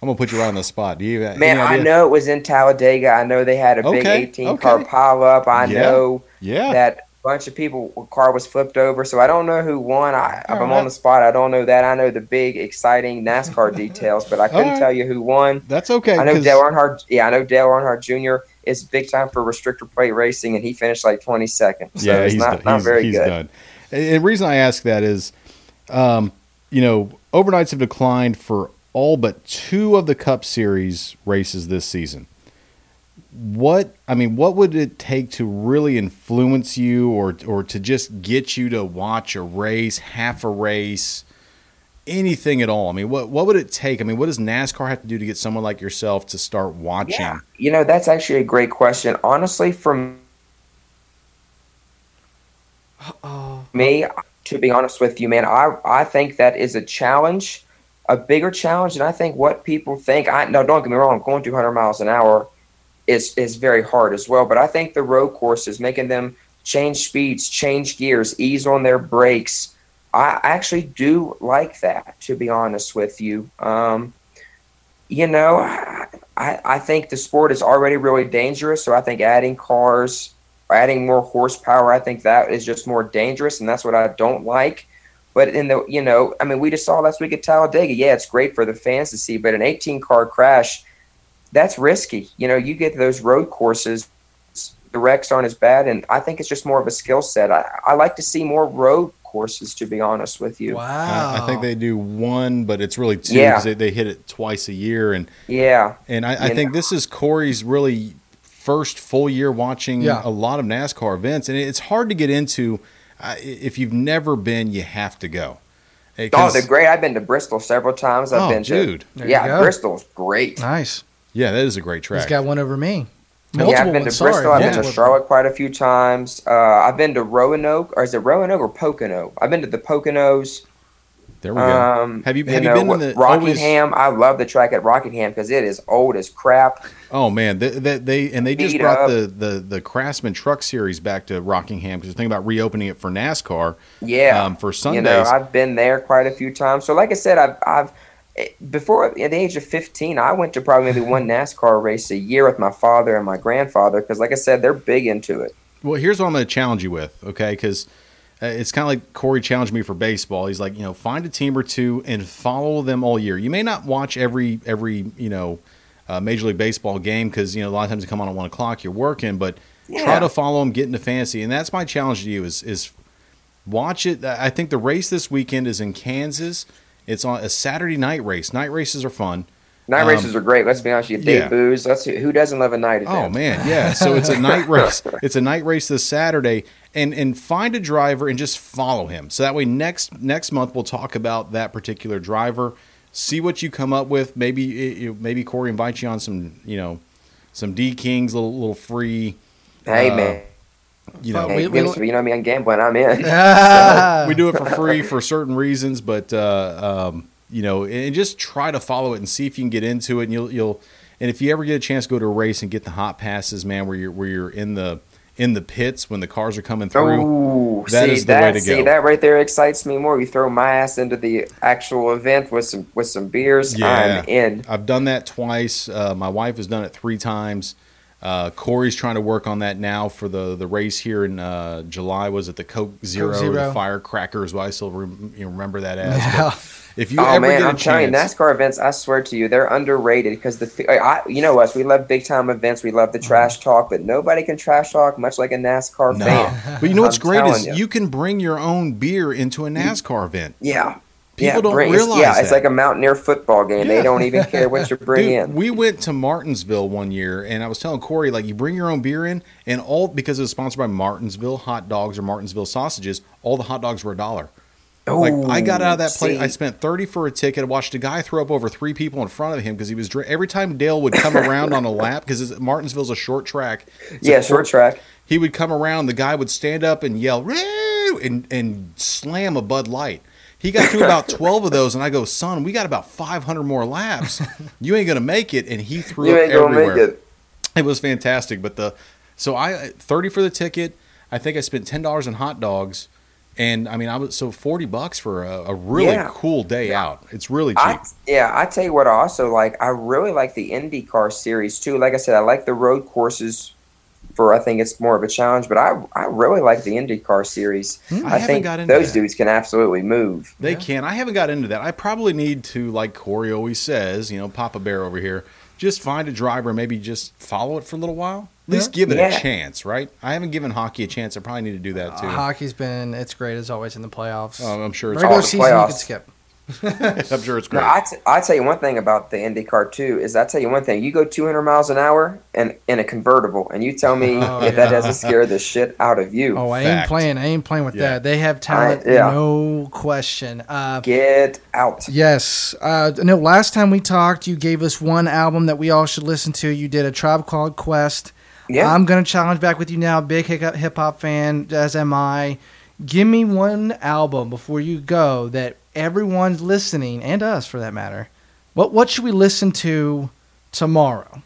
I'm gonna put you right on the spot. Do you? Man, I know it was in Talladega. I know they had a okay. big 18 okay. car pile up. I yeah. know yeah. that bunch of people car was flipped over so i don't know who won. I, if i'm on the spot i don't know that. I know the big exciting nascar (laughs) details but i couldn't right. tell you who won. That's okay i know dale earnhardt yeah i know dale earnhardt jr is big time for restrictor plate racing and he finished like 22nd so yeah, he's not, not very he's good. done. And the reason i ask that is um, you know overnights have declined for all but two of the cup series races this season what I mean, what would it take to really influence you, or or to just get you to watch a race, half a race, anything at all? I mean, what what would it take? I mean, what does NASCAR have to do to get someone like yourself to start watching? Yeah, you know, that's actually a great question. Honestly, from me, to be honest with you, man, I I think that is a challenge, a bigger challenge than I think what people think. I no, don't get me wrong, going 200 miles an hour is is very hard as well. But I think the road courses, making them change speeds, change gears, ease on their brakes. I actually do like that, to be honest with you. Um, you know, I, I think the sport is already really dangerous. So I think adding cars, adding more horsepower, I think that is just more dangerous, and that's what I don't like. But in the, you know, I mean, we just saw last week at Talladega. Yeah, it's great for the fans to see, but an 18 car crash, that's risky. You know, you get those road courses, the wrecks aren't as bad, and I think it's just more of a skill set. I, I like to see more road courses, to be honest with you. Wow. I, I think they do one, but it's really two Yeah. they, they hit it twice a year, and Yeah, and I, I You think this is Corey's really first full year watching Yeah. a lot of NASCAR events, and it's hard to get into. Uh, if you've never been, you have to go. Oh, 'cause- they're great. I've been to Bristol several times. I've Oh, been dude. to There yeah. Bristol's great. Nice. Yeah, that is a great track. He's got one over me. yeah, Multiple I've been ones, to sorry. Bristol. I've been to Charlotte quite a few times. Uh, I've been to Roanoke, or is it Roanoke or Pocono? I've been to the Poconos. there we go. Um, have you have you know, been in the always- Rockingham? I love the track at Rockingham because it is old as crap. Oh man, they, they, they and they just brought up. the, the the Craftsman Truck Series back to Rockingham because they're thinking about reopening it for NASCAR. Yeah, um, for you Sundays. know, I've been there quite a few times. So, like I said, I've, I've before at the age of fifteen, I went to probably maybe one (laughs) NASCAR race a year with my father and my grandfather because, like I said, they're big into it. Well, here's what I'm going to challenge you with, okay? Because uh, it's kind of like Corey challenged me for baseball. He's like, you know, find a team or two and follow them all year. You may not watch every every you know uh, Major League Baseball game because you know a lot of times they come on at one o'clock. You're working, but try to follow them, get into fantasy, and that's my challenge to you is is watch it. I think the race this weekend is in Kansas. It's on a Saturday night race. Night races are fun. Night Um, races are great. Let's be honest you. Dave yeah. Booze. Let's who doesn't love a night event? Oh man, yeah. So it's a (laughs) night race. It's a night race this Saturday, and and find a driver and just follow him. So that way next next month we'll talk about that particular driver. See what you come up with. Maybe you- maybe Corey invites you on some you know some D Kings little little free. Hey uh, man, You know, But hey, we- we give us- you know me, I'm gambling. I'm in. (laughs) Ah. we do it for (laughs) free for certain reasons, but uh, um, you know, and just try to follow it and see if you can get into it. And you'll you'll and if you ever get a chance to go to a race and get the hot passes, man, where you're where you're in the in the pits when the cars are coming through. Ooh, That see is the that? way to See go. that right there excites me more. You throw my ass into the actual event with some with some beers. Yeah. I'm in. I've done that twice. Uh, my wife has done it three times. Uh, Corey's trying to work on that now for the, the race here in uh, July. Was it the Coke Zero, Zero. the Firecrackers? Well, I still rem- you remember that as. Yeah. If you Oh ever man, get a I'm telling you, NASCAR events. I swear to you, they're underrated because the I, you know us, we love big time events. We love the trash talk, but nobody can trash talk much like a NASCAR no. fan. But you know what's I'm great is you. you can bring your own beer into a NASCAR event. Yeah, People yeah, don't bring- realize Yeah, it's like a Mountaineer football game. Yeah. They don't even care what you (laughs) bring Dude, in. we went to Martinsville one year, and I was telling Corey, like, you bring your own beer in, and all because it was sponsored by Martinsville hot dogs or Martinsville sausages, all the hot dogs were a dollar. Oh, like I got out of that place, see. I spent thirty for a ticket. I watched a guy throw up over three people in front of him because he was every time Dale would come around on a lap because Martinsville's a short track. Yeah, short track. He would come around. The guy would stand up and yell "Woo!" and and slam a Bud Light. He got through about (laughs) twelve of those, and I go, "Son, we got about five hundred more laps. You ain't gonna make it." And he threw You up everywhere. make it. It was fantastic. But the so I thirty for the ticket. I think I spent ten dollars on hot dogs, and I mean I was so forty bucks for a, a really Yeah. cool day out. It's really cheap. I, yeah, I tell you what. I also like. I really like the IndyCar series too. Like I said, I like the road courses. For I think it's more of a challenge, but I I really like the IndyCar series. Hmm, I I, think got those that. dudes can absolutely move. they Yeah. can. I haven't got into that. I probably need to, like Corey always says, you know, Papa Bear over here, just find a driver, maybe just follow it for a little while. At least give it a chance, right? I haven't given hockey a chance. I probably need to do that too. Uh, hockey's been it's great as always in the playoffs. Oh, I'm sure it's. Regular the season you playoffs. can skip. (laughs) I'm sure it's No, great. I, t- I tell you one thing about the IndyCar too is I tell you one thing. You go 200 miles an hour and in a convertible, and you tell me (laughs) Oh, if yeah. that doesn't scare the shit out of you. Oh, I ain't playing. I ain't playing with Yeah. that. They have talent, I- yeah. no question. Uh, Get out. Yes. Uh, no, last time we talked, you gave us one album that we all should listen to. You did a Tribe Called Quest. Yeah. I'm going to challenge back with you now. Big hip hop fan, as am I. Give me one album before you go that everyone's listening, and us for that matter. What What should we listen to tomorrow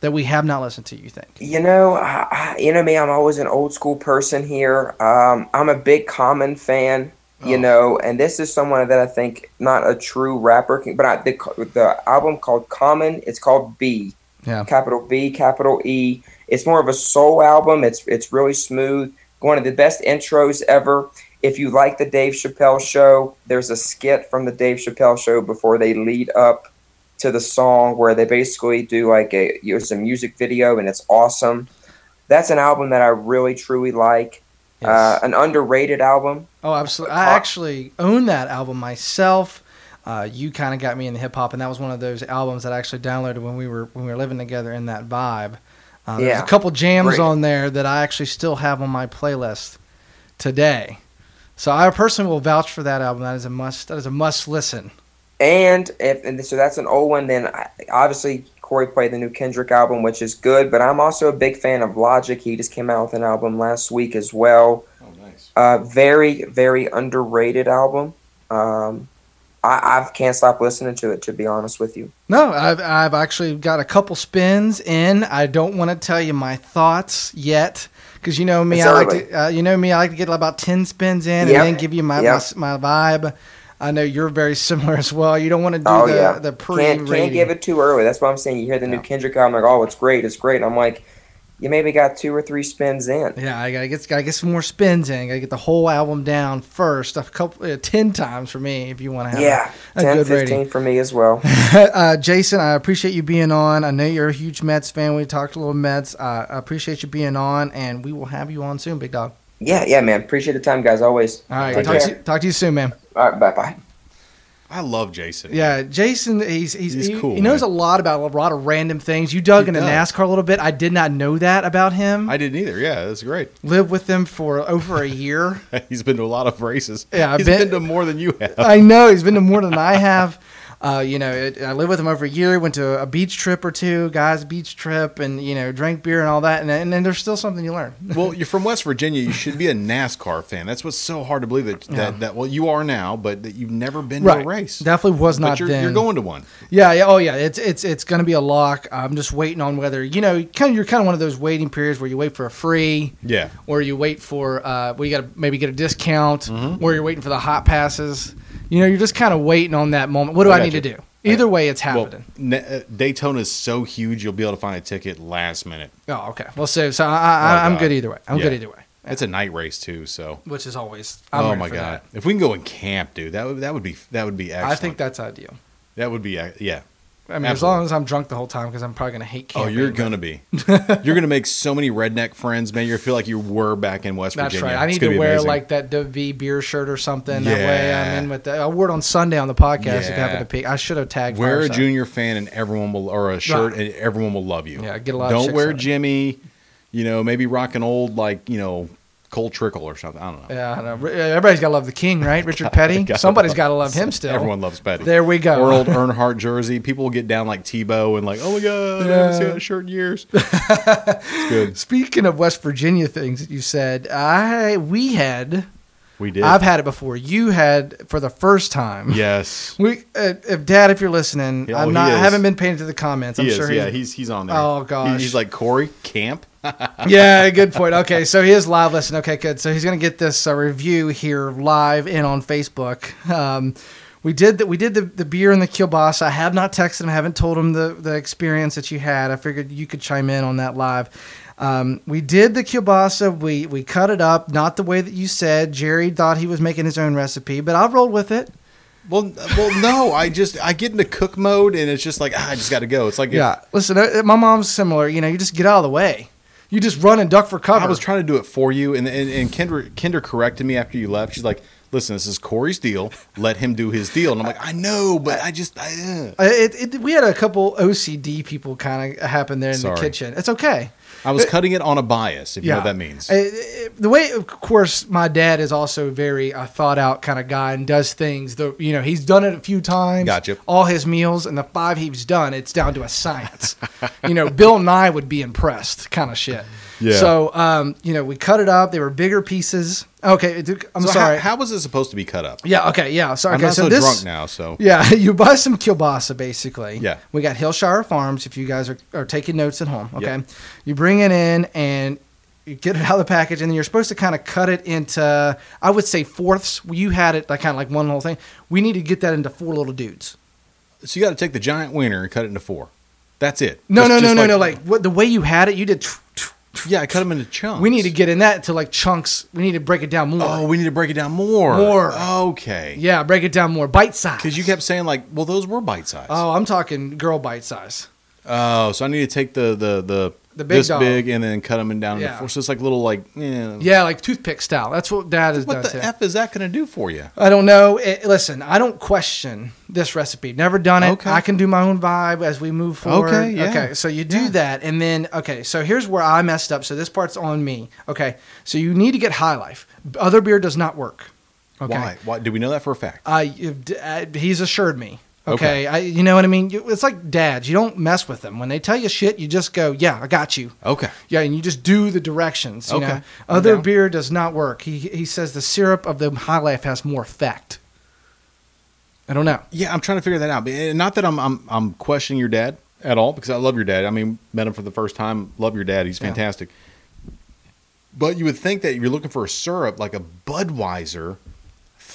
that we have not listened to? You think? You know, I, I, you know me. I'm always an old school person here. Um, I'm a big Common fan. You Oh. know, and this is someone that I think not a true rapper, but I, the the album called Common. It's called B, Yeah. capital B, capital E. It's more of a soul album. It's it's really smooth. One of the best intros ever. If you like the Dave Chappelle show, there's a skit from the Dave Chappelle show before they lead up to the song where they basically do like a you know, some music video and it's awesome. That's an album that I really truly like. Uh, an underrated album. Oh, absolutely. I actually own that album myself. Uh, you kind of got me into hip hop, and that was one of those albums that I actually downloaded when we were when we were living together in that vibe. Uh, There's Yeah. a couple jams Great. on there that I actually still have on my playlist today. So I personally will vouch for that album. That is a must. That is a must listen. And if and so that's an old one. Then I, obviously Corey played the new Kendrick album, which is good. But I'm also a big fan of Logic. He just came out with an album last week as well. Oh, nice. Uh, very very underrated album. Um, I, I can't stop listening to it. To be honest with you. No, I've I've actually got a couple spins in. I don't want to tell you my thoughts yet because you know me. It's I like to uh, you know me. I like to get about ten spins in Yep. and then give you my, Yep. my my vibe. I know you're very similar as well. You don't want to do Oh the yeah, the pre can't can't give it too early. That's why I'm saying you hear the new Yeah. Kendrick album, like oh it's great, it's great. I'm like, you maybe got two or three spins in. Yeah, I gotta get gotta get some more spins in. Gotta get the whole album down first, a couple uh, ten times for me if you want to have. Yeah, a 10, good 15 rating. for me as well. (laughs) uh, Jason, I appreciate you being on. I know you're a huge Mets fan. We talked a little Mets. Uh, I appreciate you being on, and we will have you on soon, big dog. Yeah, yeah, man. Appreciate the time, guys. Always. All right, talk to, you, talk to you soon, man. All right, bye bye. I love Jason. Yeah, Jason, he's he's, He's he, cool, he knows man. a lot about a lot of random things. You dug He into does. NASCAR a little bit. I did not know that about him. I didn't either. Yeah, that's great. Lived with him for over a year. (laughs) He's been to a lot of races. Yeah, I've he's been- been, to more than you have. I know he's been to more than I have. (laughs) Uh, you know, it, I lived with him over a year. Went to a beach trip or two, guys' beach trip, and you know, drank beer and all that. And and then there's still something you learn. (laughs) well, you're from West Virginia. You should be a NASCAR fan. That's what's so hard to believe that that, Yeah. that well, you are now, but that you've never been Right, to a race. definitely was but not you're, you're going to one. Yeah, yeah, oh yeah, it's it's it's gonna be a lock. I'm just waiting on whether you know, kind of you're kind of one of those waiting periods where you wait for a free, Yeah. or you wait for uh, well, you got to maybe get a discount, Mm-hmm. or you're waiting for the hot passes. You know, you're just kind of waiting on that moment. What do I I, need you. to do? Either way, it's happening. Na- uh, Daytona is so huge, you'll be able to find a ticket last minute. oh, okay. Well, so so I, I, Oh, I'm good either way. I'm Yeah. good either way. It's a night race too, so. Which is always. I'm oh my god! that. If we can go and camp, dude, that would that would be that would be excellent. I think that's ideal. that would be uh, yeah. I mean, as long as I'm drunk the whole time, because I'm probably gonna hate Oh, you're gonna be. (laughs) you're gonna make so many redneck friends, man. You feel like you were back in West That's Virginia. That's right. I need gonna wear amazing. like that W beer shirt or something. That way I'm in with the. I wore it on Sunday on the podcast. If you Yeah. happen to I should have tagged. wear a junior fan and everyone will or a shirt Right. and everyone will love you. Yeah, get a lot of Don't wear. Jimmy. You know, maybe rock an old like you know Cole Trickle or something. I don't know. Yeah, I know. everybody's got to love the king, right? (laughs) Richard Petty. gotta Somebody's got to love him still. Everyone loves Petty. There we go. Or old (laughs) Earnhardt jersey. People will get down like Tebow and like, oh my god, I haven't seen that shirt in years. (laughs) it's good. Speaking of West Virginia things that you said, I we had. We did. I've had it before. You had for the first time. yes. (laughs) We, uh, if Dad, if you're listening, Yeah, I'm not. I haven't been paying to the comments. I'm He is. sure. yeah, he's, he's on there. Oh, gosh. he's like Corey Camp. (laughs) yeah, good point. Okay, so he is live listening. Okay, good. So he's gonna get this uh, review here live in on Facebook. Um, we did that. We did the, the beer and the kielbasa. I have not texted him. I haven't told him the the experience that you had. I figured you could chime in on that live. Um, we did the kielbasa. We we cut it up, not the way that you said. Jerry thought he was making his own recipe, but I rolled with it. Well, well, no. I just I get into cook mode and it's just like ah, I just got to go. It's like if- Yeah, listen, uh, my mom's similar. You know, you just get out of the way. You just run and duck for cover. I was trying to do it for you, and and, and Kendra, Kendra corrected me after you left. She's like, "Listen, this is Corey's deal. Let him do his deal." And I'm like, "I know, but I just, I, uh." Uh, It, it, we had a couple OCD people kind of happen there in Sorry. the kitchen. It's okay. I was cutting it on a bias. If you know what that means." Uh, the way, of course, my dad is also very uh, thought out kind of guy and does things. The you know he's done it a few times. Gotcha. All his meals and the five he's done, it's down to a science. (laughs) you know, Bill Nye would be impressed, kind of shit. Yeah. So, um, you know, we cut it up. They were bigger pieces. Okay, I'm So sorry. How, was it supposed to be cut up? yeah. Okay. Yeah. Sorry. I'm okay. not so so, this, drunk now, so (laughs) Yeah, you buy some kielbasa basically. Yeah. We got Hillshire Farms if you guys are, are taking notes at home. Okay. Yep. You bring it in and You get it out of the package, and then you're supposed to kind of cut it into, I would say fourths. You had it like kind of like one little thing. We need to get that into four little dudes. So you got to take the giant wiener and cut it into four. That's it. No, Just- no, no, just no, no. Like what the way you had it, you did. Yeah, I cut them into chunks. We need to get in that to like chunks. We need to break it down more. Oh, we need to break it down more. More. Okay. yeah, break it down more. Bite size. Because you kept saying like, well, those were bite size. Oh, I'm talking girl bite size. Oh, so I need to take the the the, The big this dog. big and then cut them down into Yeah. four. So it's like little like, eh. Yeah, like toothpick style. That's what Dad has What done the too. f is that going to do for you? I don't know. It, listen, I don't question this recipe. Never done it. Okay. I can do my own vibe as we move forward. Okay, yeah. Okay. So you do Yeah. that, and then okay. So here's where I messed up. So this part's on me. Okay. So you need to get High Life. Other beer does not work. Okay. Why? Why? Do we know that for a fact? I uh, he's assured me. Okay, Okay. I, you know what I mean. You, it's like dads. You don't mess with them when they tell you shit. You just go, "Yeah, I got you." Okay. Yeah, and you just do the directions. You Okay. know? Other down. beer does not work. He he says the syrup of the High Life has more effect. I don't know. Yeah, I'm trying to figure that out. Eh, Not that I'm I'm I'm questioning your dad at all because I love your dad. I mean, met him for the first time. Love your dad. He's Yeah. fantastic. But you would think that you're looking for a syrup like a Budweiser,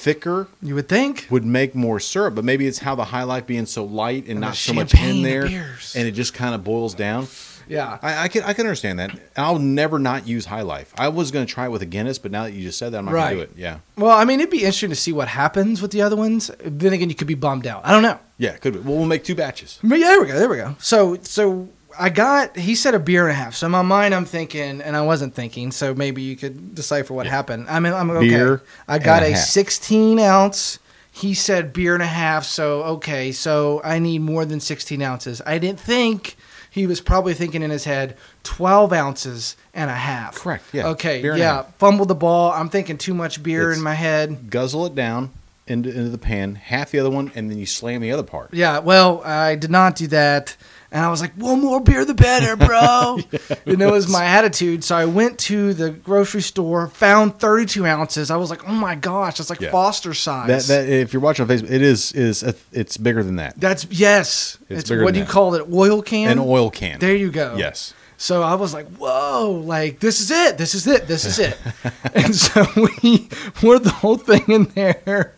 thicker You would think. would make more syrup. But maybe it's how the High Life being so light and, And not so much in there, beers. and it just kind of boils down. Yeah. I, I can I can understand that. I'll never not use High Life. I was going to try it with a Guinness, but now that you just said that, I'm not going to do it. Yeah, Well, I mean, it'd be interesting to see what happens with the other ones. Then again, you could be bummed out. I don't know. yeah, could be. Well, we'll make two batches. But yeah, there we go. There we go. So so I got. He said a beer and a half. So in my mind, I'm thinking, and I wasn't thinking. So maybe you could decipher what happened. I mean, I'm okay. Beer I got a a 16 ounce. He said beer and a half. So okay. So I need more than 16 ounces. I didn't think. He was probably thinking in his head 12 ounces and a half. Correct, yeah. Okay. Yeah. Fumbled the ball. I'm thinking too much beer It's- in my head. Guzzle it down into, into the pan, half the other one, and then you slam the other part. Yeah, well, I did not do that. And I was like, one more beer, the better, bro. (laughs) And it was my attitude. So I went to the grocery store, found 32 ounces. I was like, oh my gosh, that's like Yeah. Foster size. that if you're watching on Facebook, it is is it's bigger than that. that's, yes. It's It's, bigger what do you that. call it? Oil can? An oil can. There you go. Yes. So I was like, whoa, like, this is it. This is it. This is it. (laughs) and so we (laughs) poured the whole thing in there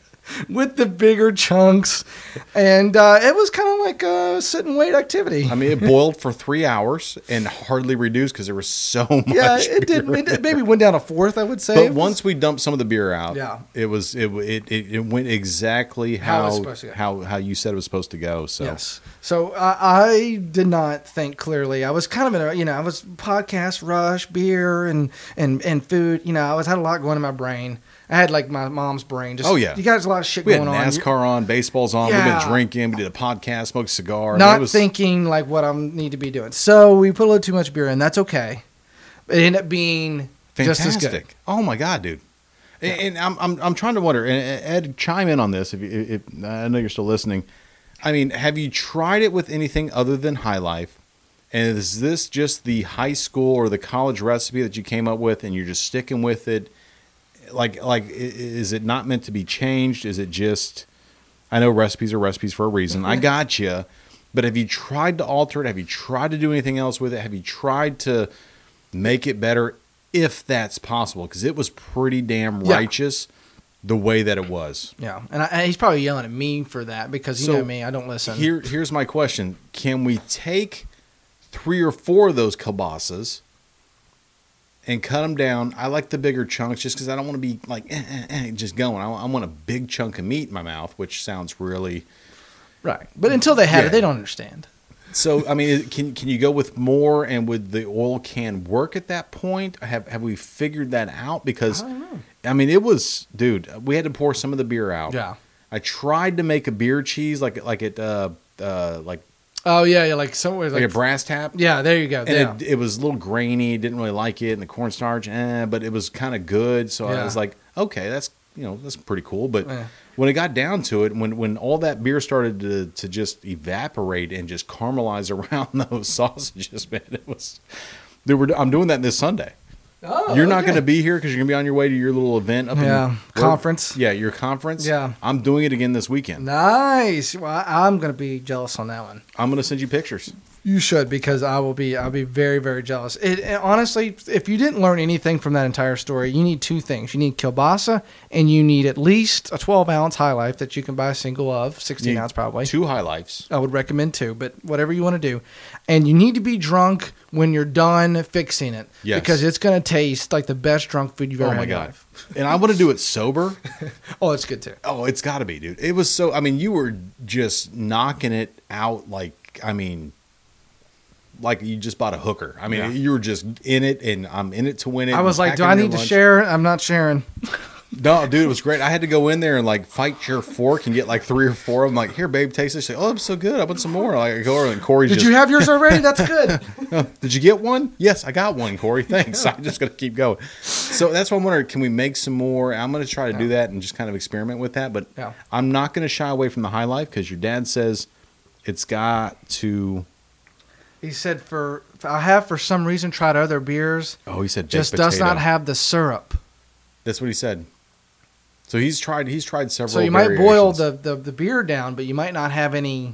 with the bigger chunks. And uh, it was kind of like a sit and wait activity. I mean, it boiled for three hours and hardly reduced because there was so much. yeah, it did. It did- maybe went down a fourth, I would say. But was- once we dumped some of the beer out, Yeah. it was it it, it, it went exactly How how it's supposed to go. how how you said it was supposed to go. So yes. So I, I did not think clearly. I was kind of in a, you know, I was podcast rush, beer and and and food. You know, I was had a lot going in my brain. I had like my mom's brain. Just, Oh, yeah. you got a lot of shit we had going on. NASCAR on, baseball's on. We've been drinking. We did a podcast, smoked a cigar. I not was- thinking like what I need to be doing. So we put a little too much beer in. That's okay. It ended up being just as good. fantastic. Oh my god, dude! And, and I'm, I'm I'm trying to wonder. And Ed, chime in on this if, you, if I know you're still listening. I mean, have you tried it with anything other than High Life? And is this just the high school or the college recipe that you came up with, and you're just sticking with it? Like, like, is it not meant to be changed? Is it just? I know recipes are recipes for a reason. I mm-hmm. got you. But have you tried to alter it? Have you tried to do anything else with it? Have you tried to make it better if that's possible? Because it was pretty damn Yeah. righteous the way that it was. Yeah, and, I, and he's probably yelling at me for that because you So, know me, I don't listen. Here, here's my question: Can we take three or four of those kielbasa's and cut them down? I like the bigger chunks just because I don't want to be like eh, eh, eh, just going. I, I want a big chunk of meat in my mouth, which sounds really. right, but until they had Yeah. it, they don't understand. So I mean, can can you go with more? And would the oil can work at that point? Have have we figured that out? Because I don't know. I mean, it was, dude. We had to pour some of the beer out. Yeah. I tried to make a beer cheese like like it uh uh like Oh yeah, yeah, like somewhere like, like, a brass tap. yeah. There you go. And yeah. it, it was a little grainy. Didn't really like it, and the cornstarch, eh, but it was kind of good. So I was like, okay, that's you know that's pretty cool. But Yeah. when it got down to it, when when all that beer started to to just evaporate and just caramelize (laughs) around those (laughs) sausages, man, it was. They were. I'm doing that this Sunday. Oh, you're not okay. going to be here because you're going to be on your way to your little event up Yeah, in conference. Yeah, your conference. Yeah. I'm doing it again this weekend. Nice. Well, I'm gonna be jealous on that one. I'm going to send you pictures. You should because I will be I'll be very very jealous. It, and honestly, if you didn't learn anything from that entire story, you need two things. You need kielbasa and you need at least a 12 ounce high life that you can buy a single of, 16 Need ounce probably. Two high lifes. I would recommend two, but whatever you want to do. And you need to be drunk when you're done fixing it Yes. because it's going to taste like the best drunk food you've ever Oh had my in god! life. (laughs) And I want to do it sober. (laughs) Oh, it's good too. Oh, it's got to be, dude. It was so. I mean, you were just knocking it out like. I mean, like you just bought a hooker. I mean, Yeah. you were just in it, and I'm in it to win it. I was like, do I need to share? I'm not sharing. (laughs) No, dude, it was great. I had to go in there and like fight your fork and get like three or four of them. Like, here, babe, taste this. She's like, oh, I'm so good. I want some more. Like, I go over and Corey's Did just. you have yours already? That's (laughs) good. (laughs) Did you get one? Yes, I got one, Corey. Thanks. I'm just gonna keep going. So that's why I'm wondering. Can we make some more? I'm gonna try to do that and just kind of experiment with that. But Yeah. I'm not gonna shy away from the high life because your dad says it's got to. He said, "For I have for some reason tried other beers, Oh, he said baked just does not have the syrup. That's what he said. So he's tried. He's tried several. So you might boil the, the, the beer down, but you might not have any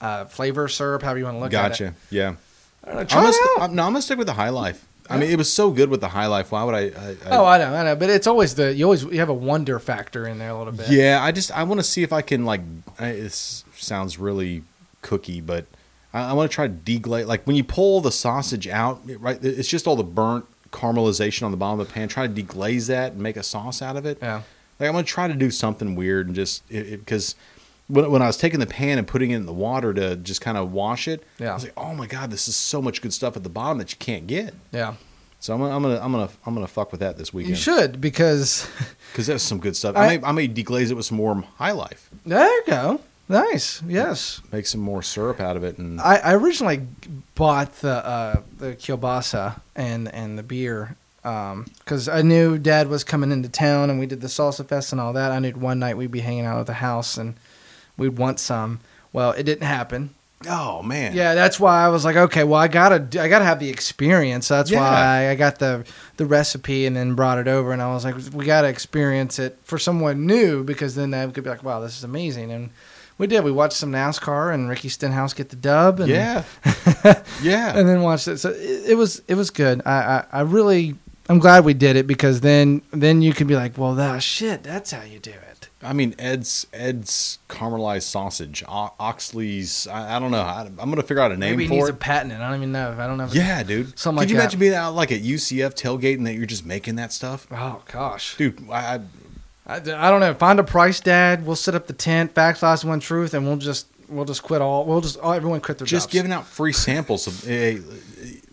uh, flavor syrup. However you want to look at it. Gotcha. Yeah. I don't know, I'm gonna, it out. I'm, no, I'm gonna stick with the high life. I mean, it was so good with the high life. Why would I? I, I oh, I know, I know, but it's always the you always you have a wonder factor in there a little bit. Yeah, I just I want to see if I can like. It sounds really cooky, but I, I want to try to deglaze. Like when you pull the sausage out, right? It's just all the burnt caramelization on the bottom of the pan. Try to deglaze that and make a sauce out of it. yeah. Like I'm gonna try to do something weird and just because when when I was taking the pan and putting it in the water to just kind of wash it, Yeah. I was like, oh my god, this is so much good stuff at the bottom that you can't get. Yeah, So I'm gonna I'm gonna I'm gonna I'm gonna fuck with that this weekend. you should because (laughs) because that's some good stuff. I- I, may I may deglaze it with some more high life. there you go. Nice. Yes. make some more syrup out of it and I, I originally bought the uh, the kielbasa and and the beer because I knew Dad was coming into town and we did the salsa fest and all that. I knew one night we'd be hanging out at the house and we'd want some. Well, it didn't happen. oh man Yeah, that's why I was like, okay, well, I gotta, I gotta have the experience. That's Yeah. why I got the the recipe and then brought it over, and I was like, we gotta experience it for someone new because then they could be like, wow, this is amazing. And we did. We watched some NASCAR and Ricky Stenhouse get the dub. And, yeah (laughs) yeah and then watched it. So it, it was it was good. I, I I really I'm glad we did it because then then you can be like, well, that shit, that's how you do it. i mean ed's ed's caramelized sausage O- oxley's i, I don't know I, i'm gonna figure out a name Maybe he for needs it to patent. I don't even know. if I don't know. Yeah dude Something could like you that. imagine being out like at ucf tailgating that you're just making that stuff Oh gosh. dude I, I I, I don't know. Find a price, Dad. We'll set up the tent, facts, lies, one truth, and we'll just we'll just quit all. We'll just all, everyone quit their just jobs. giving out free samples of uh,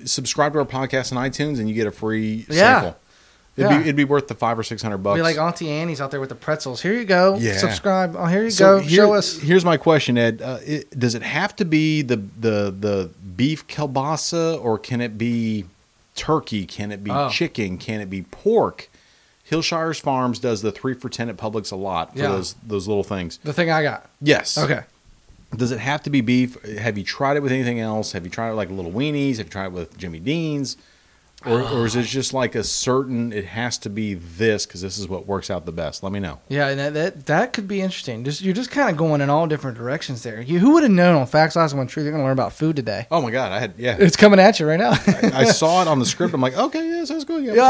subscribe to our podcast on itunes and you get a free Yeah. sample it'd, Yeah. be, it'd be worth the five or six hundred bucks Be like Auntie Annie's out there with the pretzels. Here you go. Yeah. Subscribe. Oh, here you So go. here- Show us. Here's my question, Ed. Uh, it, does it have to be the the the beef kielbasa, or can it be turkey? Can it be Oh. chicken? Can it be pork? Hillshire's Farms does the three for ten at Publix a lot for Yeah. those those little things. The thing I got. Yes. Okay. Does it have to be beef? Have you tried it with anything else? Have you tried it like little weenies? Have you tried it with Jimmy Dean's? Or, ah. or is it just like a certain? It has to be this because this is what works out the best. Let me know. Yeah, that that, that could be interesting. Just you're just kind of going in all different directions there. You, who would have known on Facts, Lies, and One Truth? You're going to learn about food today. Oh my god, I had yeah. It's coming at you right now. I (laughs) saw it on the script. I'm like, okay, yeah, sounds good. Yeah, we'll Yeah,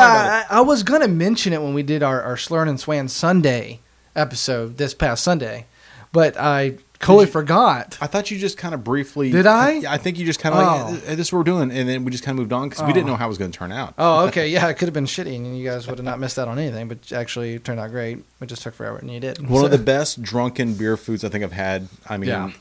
talk. I, I was gonna mention it when we did our, our Slurn and Swan Sunday episode this past Sunday, but I totally you- forgot. I thought you just kind of briefly. Did I? Yeah, I think you just kind of Oh. like, this is what we're doing, and then we just kind of moved on because we didn't oh. know how it was going to turn out. Oh, okay, (laughs) yeah, it could have been shitty, and you guys would have not missed out on anything. But actually, it turned out great. It just took forever, and you did. One of the best drunken beer foods I think I've had. I mean, Yeah.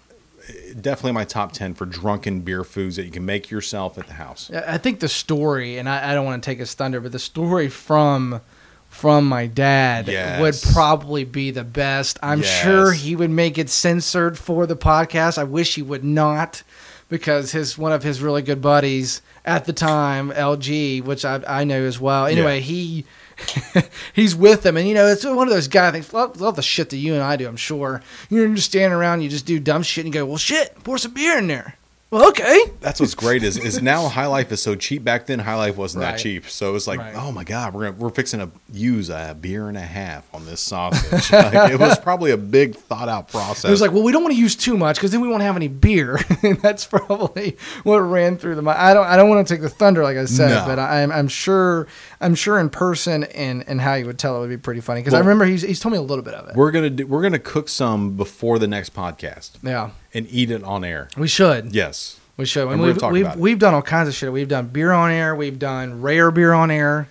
definitely my top ten for drunken beer foods that you can make yourself at the house. Yeah, I think the story, and I, I don't want to take his thunder, but the story from from my dad Yes. would probably be the best. I'm Yes. sure he would make it censored for the podcast. I wish he would not, because his one of his really good buddies at the time, LG, which I I know as well. Anyway, Yeah. he. (laughs) he's with them, and you know it's one of those guy things. Love, love the shit that you and I do. I'm sure you're just standing around, you just do dumb shit, and you go, "Well, shit, pour some beer in there." Well, okay. That's what's great is is now High Life is so cheap. Back then, High Life wasn't Right. that cheap, so it's like, Right. oh my god, we're gonna, we're fixing to use a beer and a half on this sausage. (laughs) Like, it was probably a big thought out process. It was like, well, we don't want to use too much because then we won't have any beer. (laughs) and that's probably what ran through the mind. I don't, I don't want to take the thunder, like I said, No. but I'm, I'm sure, I'm sure in person and and how you would tell it would be pretty funny because I remember he's he's told me a little bit of it. we're gonna do, we're gonna cook some before the next podcast Yeah, and eat it on air. we should. Yes, We should. And And we've we've, we've done all kinds of shit. We've done beer on air. We've done rare beer on air.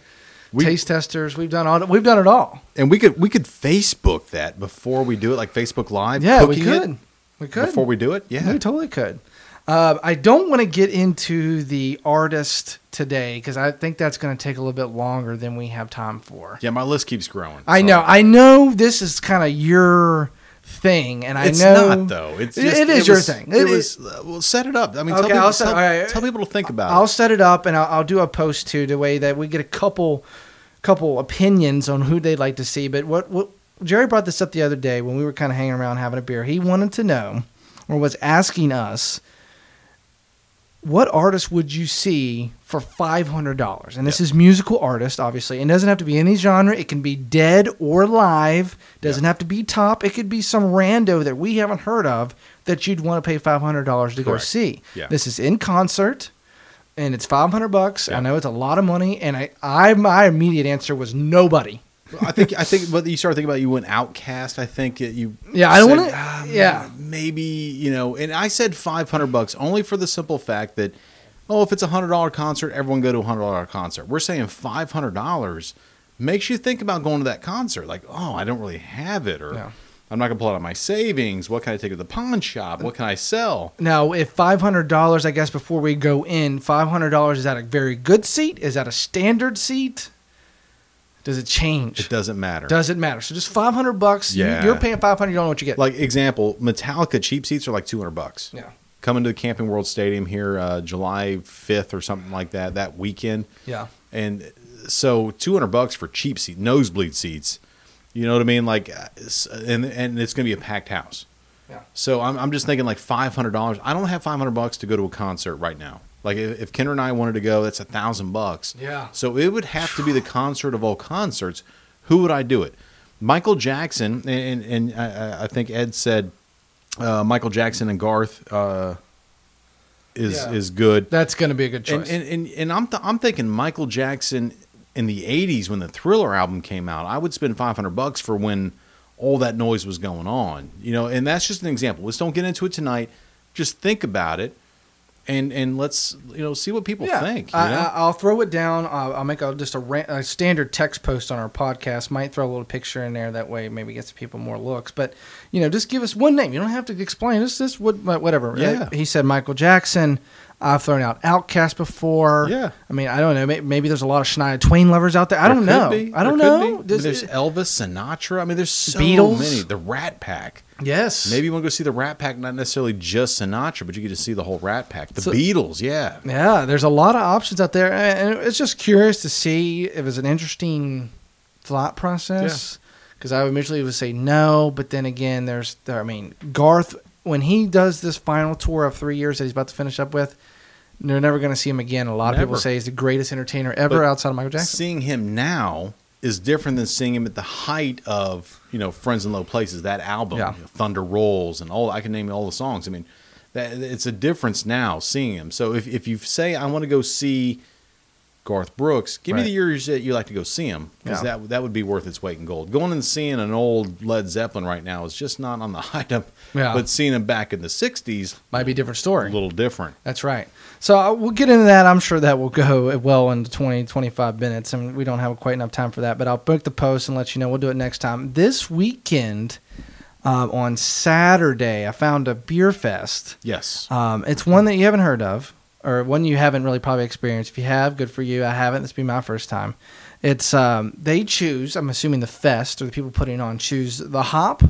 We- taste testers. We've done all. We've done it all. and we could we could Facebook that before we do it, like Facebook Live. Yeah, we could. We could. before we do it. Yeah, We totally could. Uh, I don't want to get into the artist today because I think that's going to take a little bit longer than we have time for. yeah. My list keeps growing. I so- know. I know this is kind of your thing, and I It's know not though. It's just, it is your was- thing. It, It- was uh, well. Set it up. I mean, Okay, tell, people, I'll set- tell, right. tell people to think about it. I'll it. set it up and I'll, I'll do a post too, the way that we get a couple couple opinions on who they'd like to see. But what what Jerry brought this up the other day when we were kind of hanging around having a beer. He wanted to know or was asking us. What artist would you see for five hundred dollars? And this is musical artist, obviously. It doesn't have to be any genre. It can be dead or live. Doesn't have to be top. It could be some rando that we haven't heard of that you'd want to pay five hundred dollars to go see. Yeah. This is in concert, and it's five hundred bucks. Yeah. I know it's a lot of money, and I, I my immediate answer was nobody. I think I think but you start thinking about you went OutKast. I think it- you Yeah, I don't wanna- "Ah, yeah. maybe you know. And I said five hundred bucks only for the simple fact that oh, if it's a hundred dollar concert, everyone go to a hundred dollar concert. We're saying five hundred dollars makes you think about going to that concert. Like oh, I don't really have it, or Yeah. I'm not gonna pull out my savings. What can I take to the pawn shop? What can I sell? Now, if five hundred dollars, I guess before we go in, five hundred dollars is that a very good seat? Is that a standard seat? Does it change? It doesn't matter. Does it matter? So just five hundred bucks. you- Yeah. you're paying five hundred. You don't know what you get. Like example, Metallica cheap seats are like two hundred bucks. yeah, Coming to the Camping World Stadium here, uh, July fifth or something like that. That weekend. yeah, and so 200 bucks for cheap seat nosebleed seats you know what i mean like uh, and and it's going to be a packed house Yeah. so I'm, I'm just thinking like $500 i don't have 500 bucks to go to a concert right now like if, if Kendra and i wanted to go that's a thousand bucks Yeah. so it would have to be the concert of all concerts who would i do it michael jackson and and, and I, I think ed said uh, michael jackson and garth uh, is Yeah. is good that's going to be a good choice. and, and, and I'm, th- I'm thinking Michael Jackson in the 80s when the Thriller album came out, I would spend 500 bucks for when all that noise was going on. You know, and that's just an example. Let's don't get into it tonight. Just think about it and and let's, you know, see what people think. You I, know? I, I'll throw it down. I'll, I'll make a, just a, ra- a standard text post on our podcast. Might throw a little picture in there. That way, maybe gets people more looks. But you know, just give us one name. You don't have to explain. Just this, what, whatever. Yeah. Uh, he said Michael Jackson. I've thrown out OutKast before. Yeah. I mean, I don't know. Maybe, maybe there's a lot of Shania Twain lovers out there. I don't There know. be. I don't There know. be. I mean, Does- there's Elvis, Sinatra. I mean, there's so Beatles. many. The Rat Pack. yes. Maybe you want to go see the Rat Pack, not necessarily just Sinatra, but you get to see the whole Rat Pack. The So- Beatles, yeah. Yeah, there's a lot of options out there, and it's just curious to see if it's an interesting thought process. Because I would immediately would say no, but then again, there's there. I mean, Garth when he does this final tour of three years that he's about to finish up with, they're never going to see him again. A lot of people say he's the greatest entertainer ever But outside of Michael Jackson. Seeing him now is different than seeing him at the height of you know Friends in Low Places. That album, Yeah. you know, Thunder Rolls, and all I can name all the songs. I mean, that it's a difference now seeing him. So if if you say I want to go see Garth Brooks, give me the years that you like to go see him because Yeah. that that would be worth its weight in gold. Going and seeing an old Led Zeppelin right now is just not on the (laughs) height of. Yeah. But seeing him back in the '60s, Might be a different story. a little different. That's right. So uh, we'll get into that. I'm sure that will go well into 20, 25 minutes, and we don't have quite enough time for that. But I'll book the post and let you know. We'll do it next time. This weekend, um, on Saturday, I found a beer fest. Yes. Um, it's one that you haven't heard of, or one you haven't really probably experienced. If you have, good for you. I haven't. This will be my first time. It's um, they choose. I'm assuming the fest or the people putting on choose the hop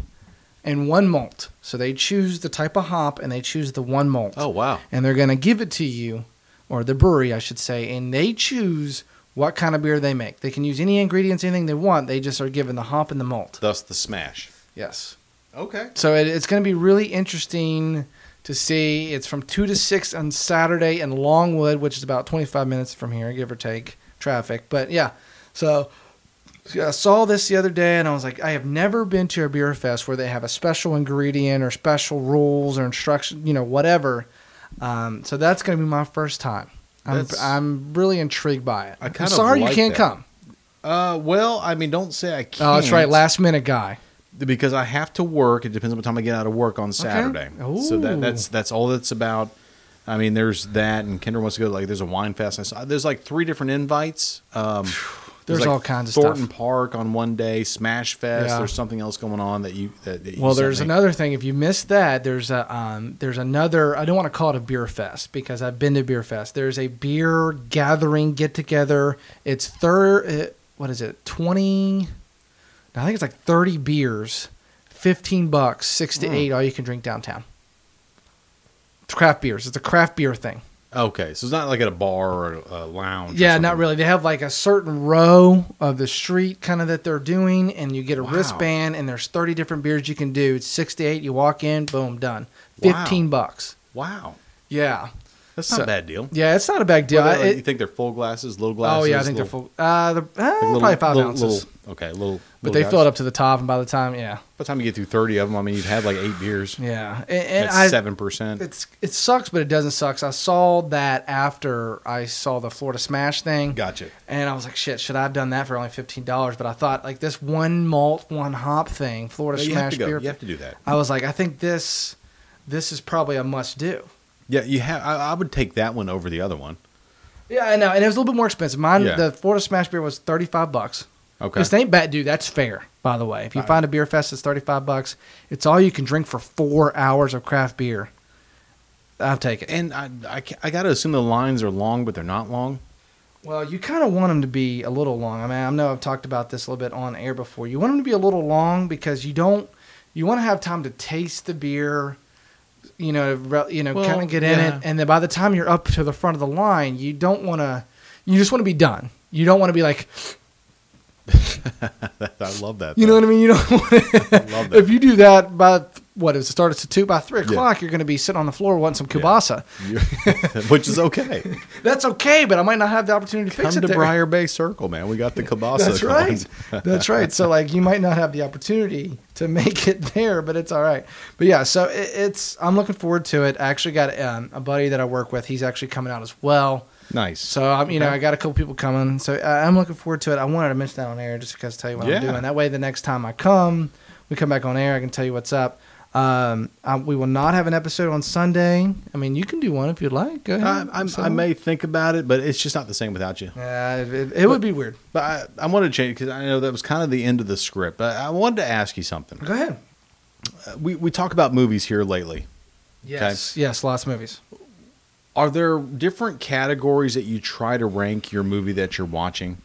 and one malt. So they choose the type of hop and they choose the one malt Oh wow. and they're going to give it to you, or the brewery, I should say, and they choose what kind of beer they make. They can use any ingredients, anything they want. They just are given the hop and the malt. Thus the smash. Yes. Okay. So it, it's going to be really interesting to see. It's from two to six on Saturday in Longwood, which is about 25 minutes from here, give or take traffic. But yeah, so I saw this the other day and I was like, I have never been to a beer fest where they have a special ingredient or special rules or instruction, you know, whatever. Um, so that's going to be my first time. I'm, That's- I'm really intrigued by it. I of sorry like you can't that. come. Uh, well, I mean, don't say I can't. Oh, that's right. Last minute guy. Because I have to work. It depends on what time I get out of work on Saturday. So that, that's that's all that's about. I mean, there's that, and Kendra wants to go. Like, there's a wine fest. I saw, there's like three different invites. Um, There's like all kinds of Thornton stuff. Park on one day, Smash Fest. Yeah. There's something else going on that you. That, that you Well, there's another thing. If you missed that, there's a um, there's another. I don't want to call it a beer fest because I've been to beer fest. There's a beer gathering get together. It's third. Uh, what is it? Twenty. I think it's like thirty beers, fifteen bucks, six to Hmm. eight. All you can drink downtown. It's craft beers. It's a craft beer thing. Okay, so it's not like at a bar or a lounge. Yeah, not really. They have like a certain row of the street kind of that they're doing, and you get a Wow. wristband, and there's 30 different beers you can do. It's six to eight. You walk in, boom, done. Wow. 15 bucks. Wow, Yeah. That's not So- a bad deal. Yeah, it's not a bad deal. What, I- it- you think they're full glasses, little glasses? oh, yeah, I think they're full. Uh, the, uh, like little- probably five little- ounces. little- okay, little. but little they guys. fill it up to the top, and by the time, yeah. By the time you get through thirty of them, I mean, you've had like eight beers. Yeah. And, and seven percent. it's it sucks, but it doesn't suck. I saw that after I saw the Florida Smash thing. Gotcha. And I was like, shit, should I have done that for only fifteen dollars? But I thought like this one malt, one hop thing, Florida you have Smash beer. You have to do that. I was like, I think this this is probably a must do. Yeah, you have. I, I would take that one over the other one. Yeah, I know, and it was a little bit more expensive. Mine, Yeah. the Florida Smash beer was thirty five bucks. Okay. This ain't bad, dude. That's fair, by the way. If you Right. find a beer fest that's thirty five bucks, it's all you can drink for four hours of craft beer. I'll take it. And I, I, I got to assume the lines are long, but they're not long. Well, you kind of want them to be a little long. I mean, I know I've talked about this a little bit on air before. You want them to be a little long because you don't. You want to have time to taste the beer. You know, re- you know, Well, kind of get in yeah. it, and then by the time you're up to the front of the line, you don't want to. You just want to be done. You don't want to be like, (laughs) I love that. you know what I mean. You don't. (laughs) Want I love that. if you do that by what is it starts at two by three Yeah. o'clock, you're going to be sitting on the floor wanting some kielbasa. You- (laughs) Which is okay. (laughs) That's okay, but I might not have the opportunity to fix Come it to there. Briar Bay Circle, man. We got the (laughs) kielbasa. That's right. That's right. So like you might not have the opportunity to make it there, but it's all right. But yeah, so it, it's I'm looking forward to it. I actually got um, a buddy that I work with. He's actually coming out as well. Nice. So I'm you know I got a couple people coming. So I'm looking forward to it. I wanted to mention that on air just because I tell you what Yeah. I'm doing. That way the next time I come, we come back on air. I can tell you what's up. Um, I, we will not have an episode on Sunday. I mean, you can do one if you'd like. Go ahead. I, I may think about it, but it's just not the same without you. Yeah, it, it, it would be weird. But I, I wanted to change because I know that was kind of the end of the script. But I wanted to ask you something. Go ahead. Uh, We we talk about movies here lately. Yes. Yes. Lots of movies. Are there different categories that you try to rank your movie that you're watching?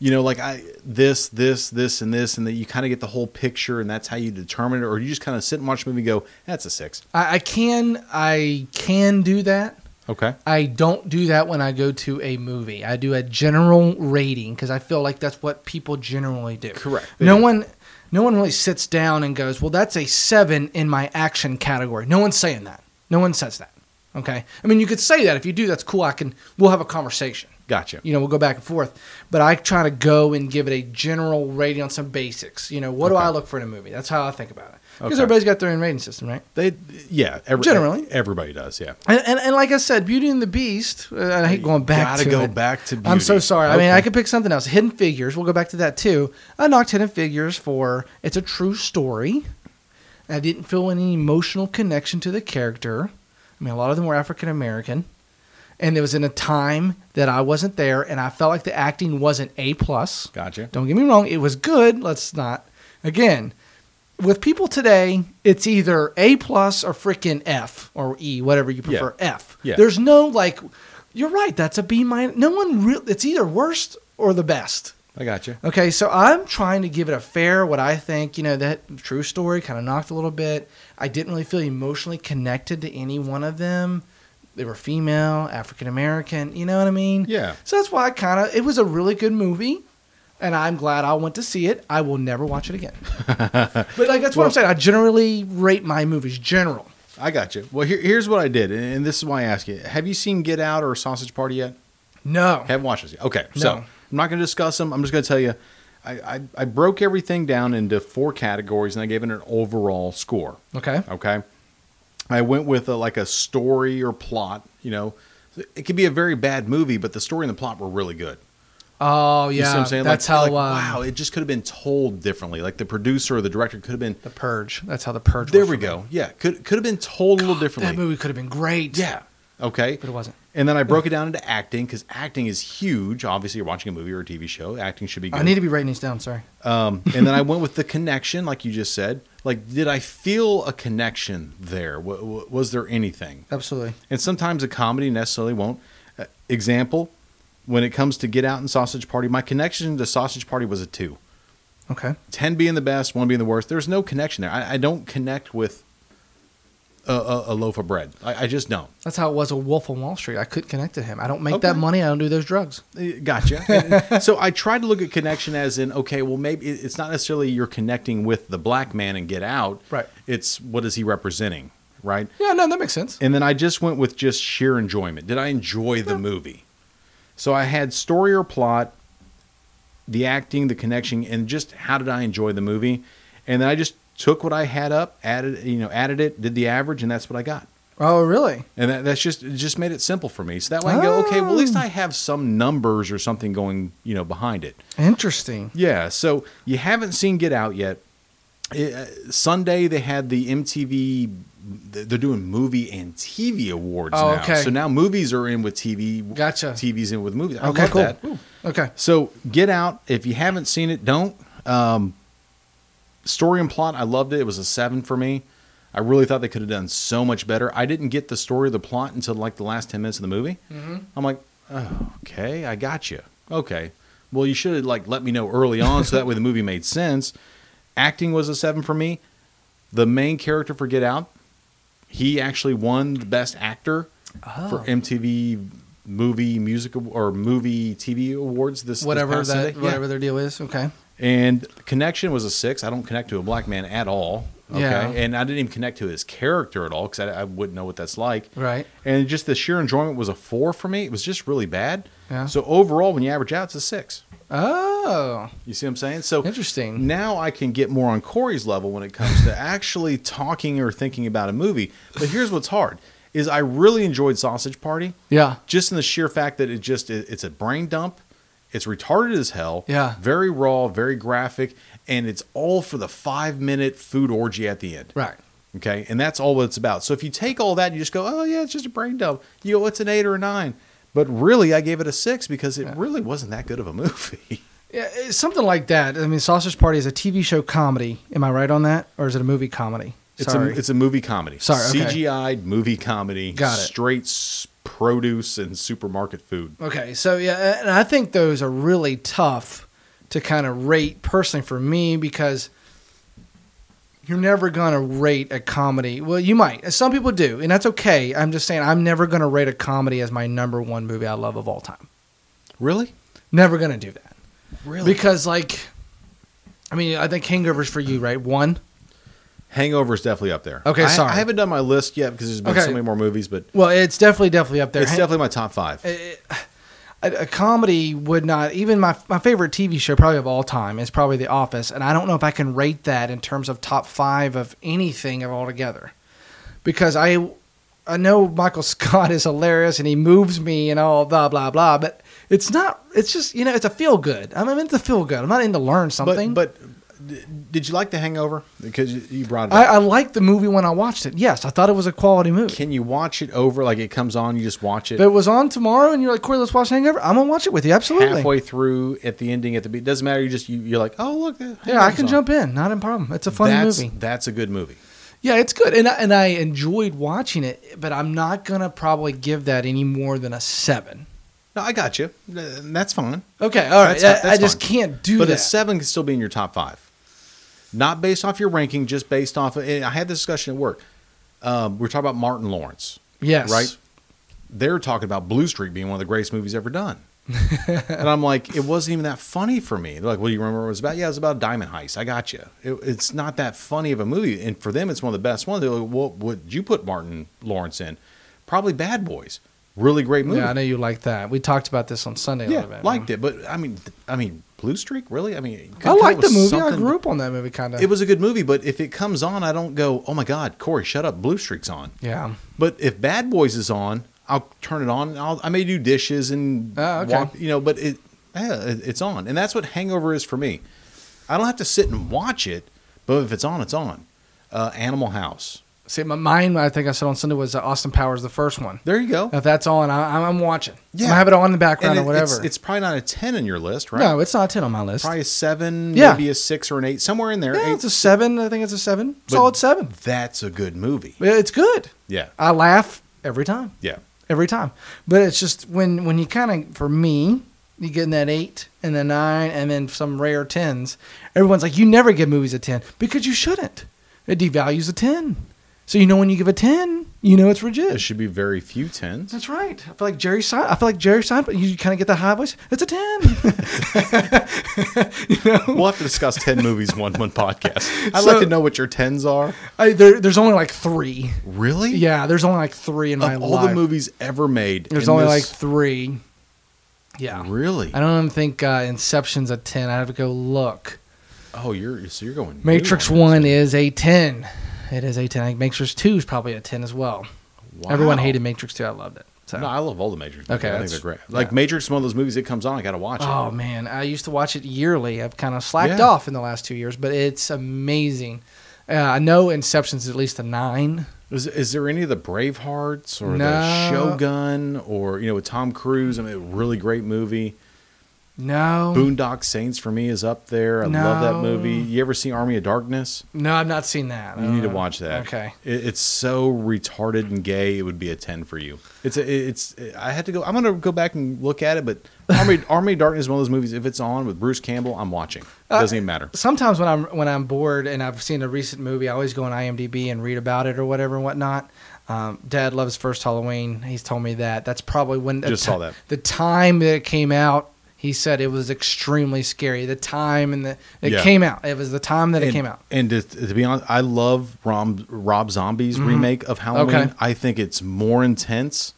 You know, like I this, this, this, and this, and that you kind of get the whole picture, and that's how you determine it, or you just kind of sit and watch a movie and go, "That's a six. I, I can I can do that. Okay. I don't do that when I go to a movie. I do a general rating because I feel like that's what people generally do. Correct. No Yeah. one, no one really sits down and goes, "Well, that's a seven in my action category." No one's saying that. No one says that. Okay. I mean, you could say that if you do. That's cool. I can. We'll have a conversation. Gotcha. You know, we'll go back and forth. But I try to go and give it a general rating on some basics. You know, what do I look for in a movie? That's how I think about it. Because Okay. everybody's got their own rating system, right? They, yeah, every, Generally. everybody does. Yeah. And, and, and like I said, Beauty and the Beast. Uh, I hate going back Gotta to go it. back to. Beauty. I'm so sorry. I mean, I could pick something else. Hidden Figures. We'll go back to that too. I knocked Hidden Figures for it's a true story. I didn't feel any emotional connection to the character. I mean, a lot of them were African American, and it was in a time that I wasn't there, and I felt like the acting wasn't a plus. Gotcha. Don't get me wrong, it was good. Let's not. Again, with people today, it's either A plus or freaking F or E, whatever you prefer. F. Yeah. There's no like. You're right. That's a B minus. No one real. It's either worst or the best. I got you. Okay, so I'm trying to give it a fair, what I think, you know, that true story kind of knocked a little bit. I didn't really feel emotionally connected to any one of them. They were female, African American, you know what I mean? Yeah. So that's why I kind of, it was a really good movie, and I'm glad I went to see it. I will never watch it again. (laughs) but like that's what Well- I'm saying. I generally rate my movies general. I got you. Well, here, here's what I did, and this is why I ask you: Have you seen Get Out or Sausage Party yet? No. Haven't watched this yet. Okay, so No. I'm not going to discuss them. I'm just going to tell you, I, I I broke everything down into four categories, and I gave it an overall score. Okay. Okay. I went with a, like a story or plot. You know, it could be a very bad movie, but the story and the plot were really good. Oh yeah. You see what I'm saying? That's like, how. like, um, wow, it just could have been told differently. Like the producer or the director could have been. The Purge. That's how the Purge. There we for me. go. Yeah, could could have been told a little differently. That movie could have been great. Yeah. Okay. But it wasn't. And then I broke it down into acting because acting is huge. Obviously, you're watching a movie or a TV show. Acting should be good. I need to be writing these down. Sorry. Um, and then I went with the connection, like you just said. Like, did I feel a connection there? W- w- was there anything? Absolutely. And sometimes a comedy necessarily won't. Uh, example, when it comes to Get Out and Sausage Party, my connection to Sausage Party was a two. Okay. 10 being the best, one being the worst. There's no connection there. I, I don't connect with a, a, a loaf of bread. I, I just don't. That's how it was a Wolf on Wall Street. I couldn't connect to him. I don't make Okay. that money. I don't do those drugs. Uh, Gotcha. (laughs) So I tried to look at connection as in, okay, well, maybe it's not necessarily you're connecting with the black man and get out. Right. It's what is he representing, right? Yeah. No, that makes sense. And then I just went with just sheer enjoyment. Did I enjoy the movie? So I had story or plot, the acting, the connection, and just how did I enjoy the movie? And then I just took what I had up, added, you know, added it, did the average, and that's what I got. Oh, really? And that, that's just it just made it simple for me. So that way I can go, okay, well at least I have some numbers or something going, you know, behind it. Interesting. Yeah. So you haven't seen Get Out yet. It, uh, Sunday they had the MTV. They're doing movie and TV awards Oh, now. okay. So now movies are in with TV. Gotcha. TV's in with movies. I Okay. Cool. Okay. So Get Out. If you haven't seen it, don't. Um, story and plot, I loved it. It was a seven for me. I really thought they could have done so much better. I didn't get the story or the plot until like the last ten minutes of the movie. Mm-hmm. I'm like, oh, okay, I got you. Okay, well, you should have like let me know early on so that way the movie made sense. Acting was a seven for me. The main character for Get Out, he actually won the best actor for Oh. MTV movie musical or movie TV awards. This this Whatever past that. Sunday. Yeah. Whatever their deal is. Okay. And connection was a six. I don't connect to a black man at all. Okay, Yeah. and I didn't even connect to his character at all because I, I wouldn't know what that's like. Right. And just the sheer enjoyment was a four for me. It was just really bad. Yeah. So overall, when you average out, it's a six. Oh, You see what I'm saying? So interesting. now I can get more on Corey's level when it comes to (laughs) actually talking or thinking about a movie. But here's what's hard: is I really enjoyed Sausage Party Yeah. just in the sheer fact that it just it, it's a brain dump. It's retarded as hell. Yeah. Very raw, very graphic, and it's all for the five minute food orgy at the end. Right. Okay. And that's all what it's about. So if you take all that and you just go, oh, yeah, it's just a brain dump, you go, it's an eight or a nine. But really, I gave it a six because it Yeah. really wasn't that good of a movie. (laughs) Yeah, it's something like that. I mean, Sausage Party is a TV show comedy. Am I right on that, or is it a movie comedy? It's Sorry. a it's a movie comedy. Sorry, okay. CGI'd movie comedy. Got it. Straight produce and supermarket food. Okay, so yeah, and I think those are really tough to kind of rate personally for me because you're never going to rate a comedy. Well, you might. Some people do, and that's okay. I'm just saying I'm never going to rate a comedy as my number one movie I love of all time. Really? Never going to do that. Really? Because like I mean, I think Hangovers for you, right? One. Hangover is definitely up there. Okay, I, sorry. I haven't done my list yet because there's been Okay. so many more movies, but Well, it's definitely definitely up there. it's Han- definitely my top five. Uh, uh, a, a comedy would not even my my favorite TV show probably of all time is probably The Office, and I don't know if I can rate that in terms of top five of anything of altogether, because I I know Michael (laughs) Scott is hilarious and he moves me and all blah blah blah, but it's not. It's just you know it's a feel good. I'm into feel good. I'm not into learn something. But, but did you like The Hangover? Because you- you brought it I, up. I liked the movie when I watched it. Yes, I thought it was a quality movie. Can you watch it over? Like it comes on, you just watch it If it was on tomorrow and you're like, Corey, let's watch Hangover, I'm gonna watch it with you. Absolutely. halfway through at the ending at the beat. Doesn't matter. You just you, you're like, oh look, Yeah, I can on. jump in. Not a problem. It's a funny that's, movie. That's a good movie. Yeah, it's good, and I, and I enjoyed watching it. But I'm not gonna probably give that any more than a seven. No, I got you. That's fine. Okay, all right. That's- I, I just fine. can't do but that. But a seven can still be in your top five. Not based off your ranking, just based off. Of, and I had this discussion at work. Um, we are talking about Martin Lawrence, yes, right? They're talking about Blue Streak being one of the greatest movies ever done. (laughs) and I'm like, it wasn't even that funny for me. They're like, well, you remember what it was about? Yeah, it was about a diamond heist. I got you. It, it's not that funny of a movie, and for them, it's one of the best ones. They're like, what would you put Martin Lawrence in? Probably Bad Boys. Really great movie. Yeah, I know you like that. We talked about this on Sunday. a Yeah, little bit, liked man. it, but I mean, I mean, Blue Streak, really? I mean, I like the movie. I grew up on that movie, kind of. It was a good movie, but if it comes on, I don't go, "Oh my God, Corey, shut up! Blue Streak's on." yeah. But if Bad Boys is on, I'll turn it on. I'll, I may do dishes and Oh, okay. walk, you know, but it, yeah, it, it's on, and that's what Hangover is for me. I don't have to sit and watch it, but if it's on, it's on. Uh, Animal House. See, my mine, I think I said on Sunday was uh, Austin Powers, the first one. There you go. If that's on, I, I'm watching. Yeah. I have it on in the background it- or whatever. It's, it's probably not a ten in your list, right? No, it's not a ten on my list. probably a seven, Yeah. maybe a six or an eight, somewhere in there. yeah, Eight- it's a seven. I think it's a seven. But- Solid seven. that's a good movie. It's good. Yeah, I laugh every time. yeah. every time. But it's just when when you kind of for me, you get in that eight and the nine and then some rare tens. Everyone's like, you never give movies a ten because you shouldn't. It devalues a ten. So you know when you give a ten, you know it's rigid. There should be very few tens. That's right. I feel like Jerry Sein. I feel like Jerry Seinfeld. You kind of get that high voice. It's a ten. (laughs) (laughs) you know, We'll have to discuss ten (laughs) movies one one podcast. I'd So- like to know what your tens are. I, there, there's only like three. Really? Yeah, there's only like three in my Of all life. the movies ever made, there's only like three. Yeah. really. I don't even think uh, Inception's a ten. I have to go look. Oh, you're so you're going. Matrix on One is a ten. It is a ten. I think Matrix Two is probably a ten as well. Wow. Everyone hated Matrix Two. I loved it. So. No, I love all the Matrix. movies. Okay, I think they're great. Like yeah. Matrix, is one of those movies that comes on, I got to watch it. oh man, I used to watch it yearly. I've kind of slacked Yeah. off in the last two years, but it's amazing. Uh, I know Inception's at least a nine. Is, is there any of the Bravehearts or No. the Shogun or you know with Tom Cruise? I mean, a really great movie. No, Boondock Saints for me is up there. I love that movie. You ever see Army of Darkness? no, I've not seen that. You need to watch that. Okay. It, it's so retarded and gay. It would be a ten for you. It's a, it's. I had to go. I'm gonna go back and look at it. But Army (laughs) Army of Darkness is one of those movies. If it's on with Bruce Campbell, I'm watching. It Uh, doesn't even matter. sometimes when I'm when I'm bored and I've seen a recent movie, I always go on IMDb and read about it or whatever and whatnot. Um, Dad loves First Halloween. He's told me that. That's probably when Just saw that. the time that it came out. He said it was extremely scary. The time and the it Yeah. came out. It was the time that it came out. And to, to be honest, I love Rob, Rob Zombie's remake of Halloween. Mm-hmm. Okay. I think it's more intense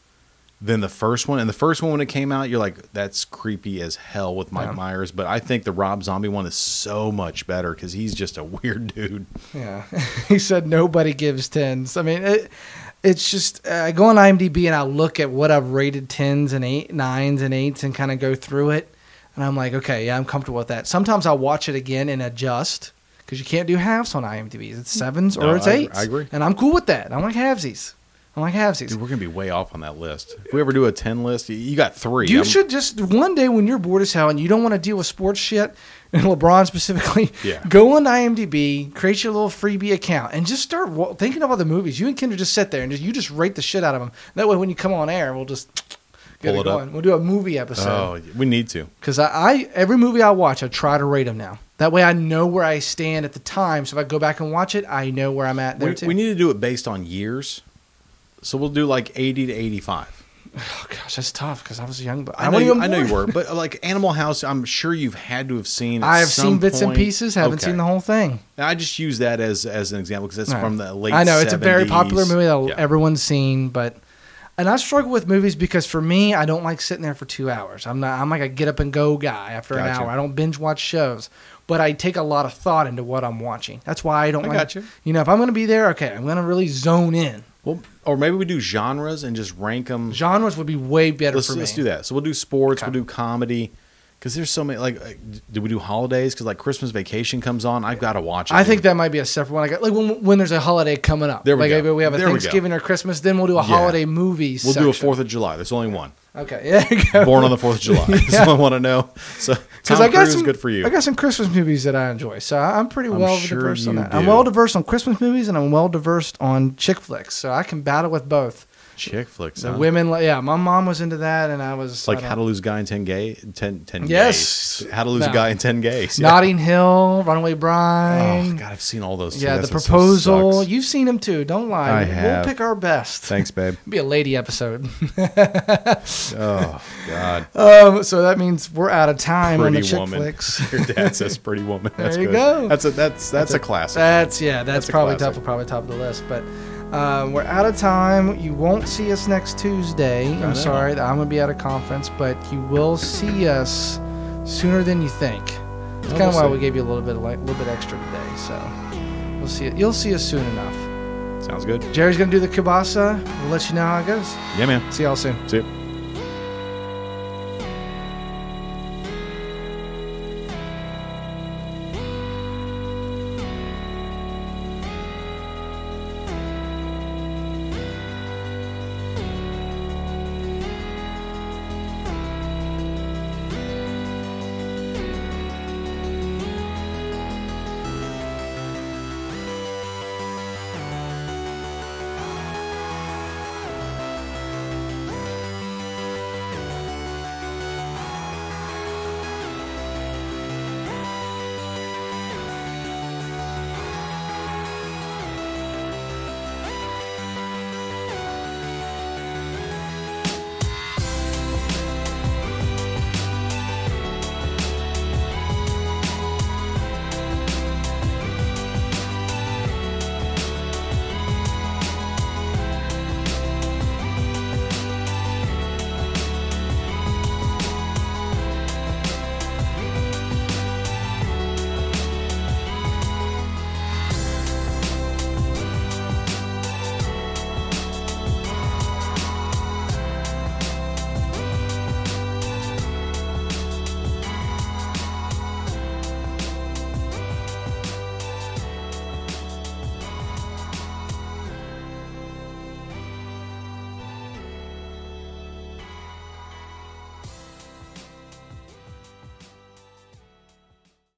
than the first one. And the first one, when it came out, you're like, that's creepy as hell with Mike Yeah. Myers. But I think the Rob Zombie one is so much better because he's just a (laughs) weird dude. Yeah, (laughs) he said nobody gives tens. I mean, it, it's just uh, I go on IMDb and I look at what I've rated tens and eight, nines and eights, and kind of go through it, and I'm like, okay, yeah, I'm comfortable with that. Sometimes I'll watch it again and adjust because you can't do halves on IMDb. It's sevens or No, it's I- eights. I agree. and I'm cool with that. I'm like halvesies. I'm like halvesies. Dude, we're gonna be way off on that list. If we ever do a ten list, you- you got three. You I'm- should just one day when you're bored as hell and you don't want to deal with sports shit, and LeBron specifically, (laughs) Yeah. go on IMDb, create your little freebie account, and just start wa- thinking of all the movies. You and Kendra just sit there and just you just rate the shit out of them. That way, when you come on air, we'll just (tsk) get Pull it up. going. We'll do a movie episode Oh, we need to. because I, I every movie I watch, I try to rate them now. That way, I know where I stand at the time. So if I go back and watch it, I know where I'm at there We, too. we need to do it based on years. So we'll do like eighty to eighty-five. Oh gosh, that's tough because I was young, but I know, you, I know you were, but like Animal House, I'm sure you've had to have seen. I have seen bits and pieces. Haven't Okay. seen the whole thing. I just use that as as an example because that's Right. from the late. I know it's a very popular movie that Yeah. everyone's seen, but and I struggle with movies because for me, I don't like sitting there for two hours. I'm not. I'm like a get up and go guy after an hour. I don't binge watch shows, but I take a lot of thought into what I'm watching. That's why I don't I like. gotcha. You know, if I'm going to be there, okay, I'm going to really zone in. Well, or maybe we do genres and just rank them. Genres would be way better Let's, for me. let's do that. So we'll do sports. Okay. We'll do comedy. Because there's so many. Like, uh, do we do holidays? Because like Christmas Vacation comes on, I've got to watch it. I think that might be a separate one. Like, like when, when there's a holiday coming up. There we like go. we have a There. Thanksgiving or Christmas, then we'll do a Yeah. holiday movie. we'll do a. Fourth of July. There's only one. Okay, yeah. (laughs) there you go. Born on the Fourth of July. (laughs) That's Yeah. all I want to know. So Because I got Cruise, some, good for you. I got some Christmas movies that I enjoy, so I'm pretty I'm well sure diverse on that. I'm well diverse on Christmas movies, and I'm well diverse on chick flicks, so I can battle with both. Chick flicks. The huh? women, li- yeah, my mom was into that, and I was like I how to lose a guy in 10 gay 10, 10 Yes. gays. How to lose No. a guy in 10 gays. Yeah. (laughs) Notting Hill, Runaway Bride. Oh god, I've seen all those. Too. yeah, That's the what so proposal. You've seen them too. Don't lie. I We'll- have. We'll pick our best. Thanks, babe. (laughs) Be a lady episode. (laughs) Oh god, um, so that means we're out of time on the pretty chick woman. flicks. Your dad says pretty woman. That's There you good. go. That's a that's that's, a classic. That's yeah. That's, That's probably top. Probably top of the list. But um, we're out of time. You won't see us next Tuesday. I'm sorry. I'm gonna be at a conference, but you will see us sooner than you think. It's kind of why see. we gave you a little bit, like, a little bit extra today. So we'll see it. You'll see us soon enough. Sounds good. Jerry's gonna do the kibasa. We'll let you know how it goes. Yeah, man. See y'all soon. See you.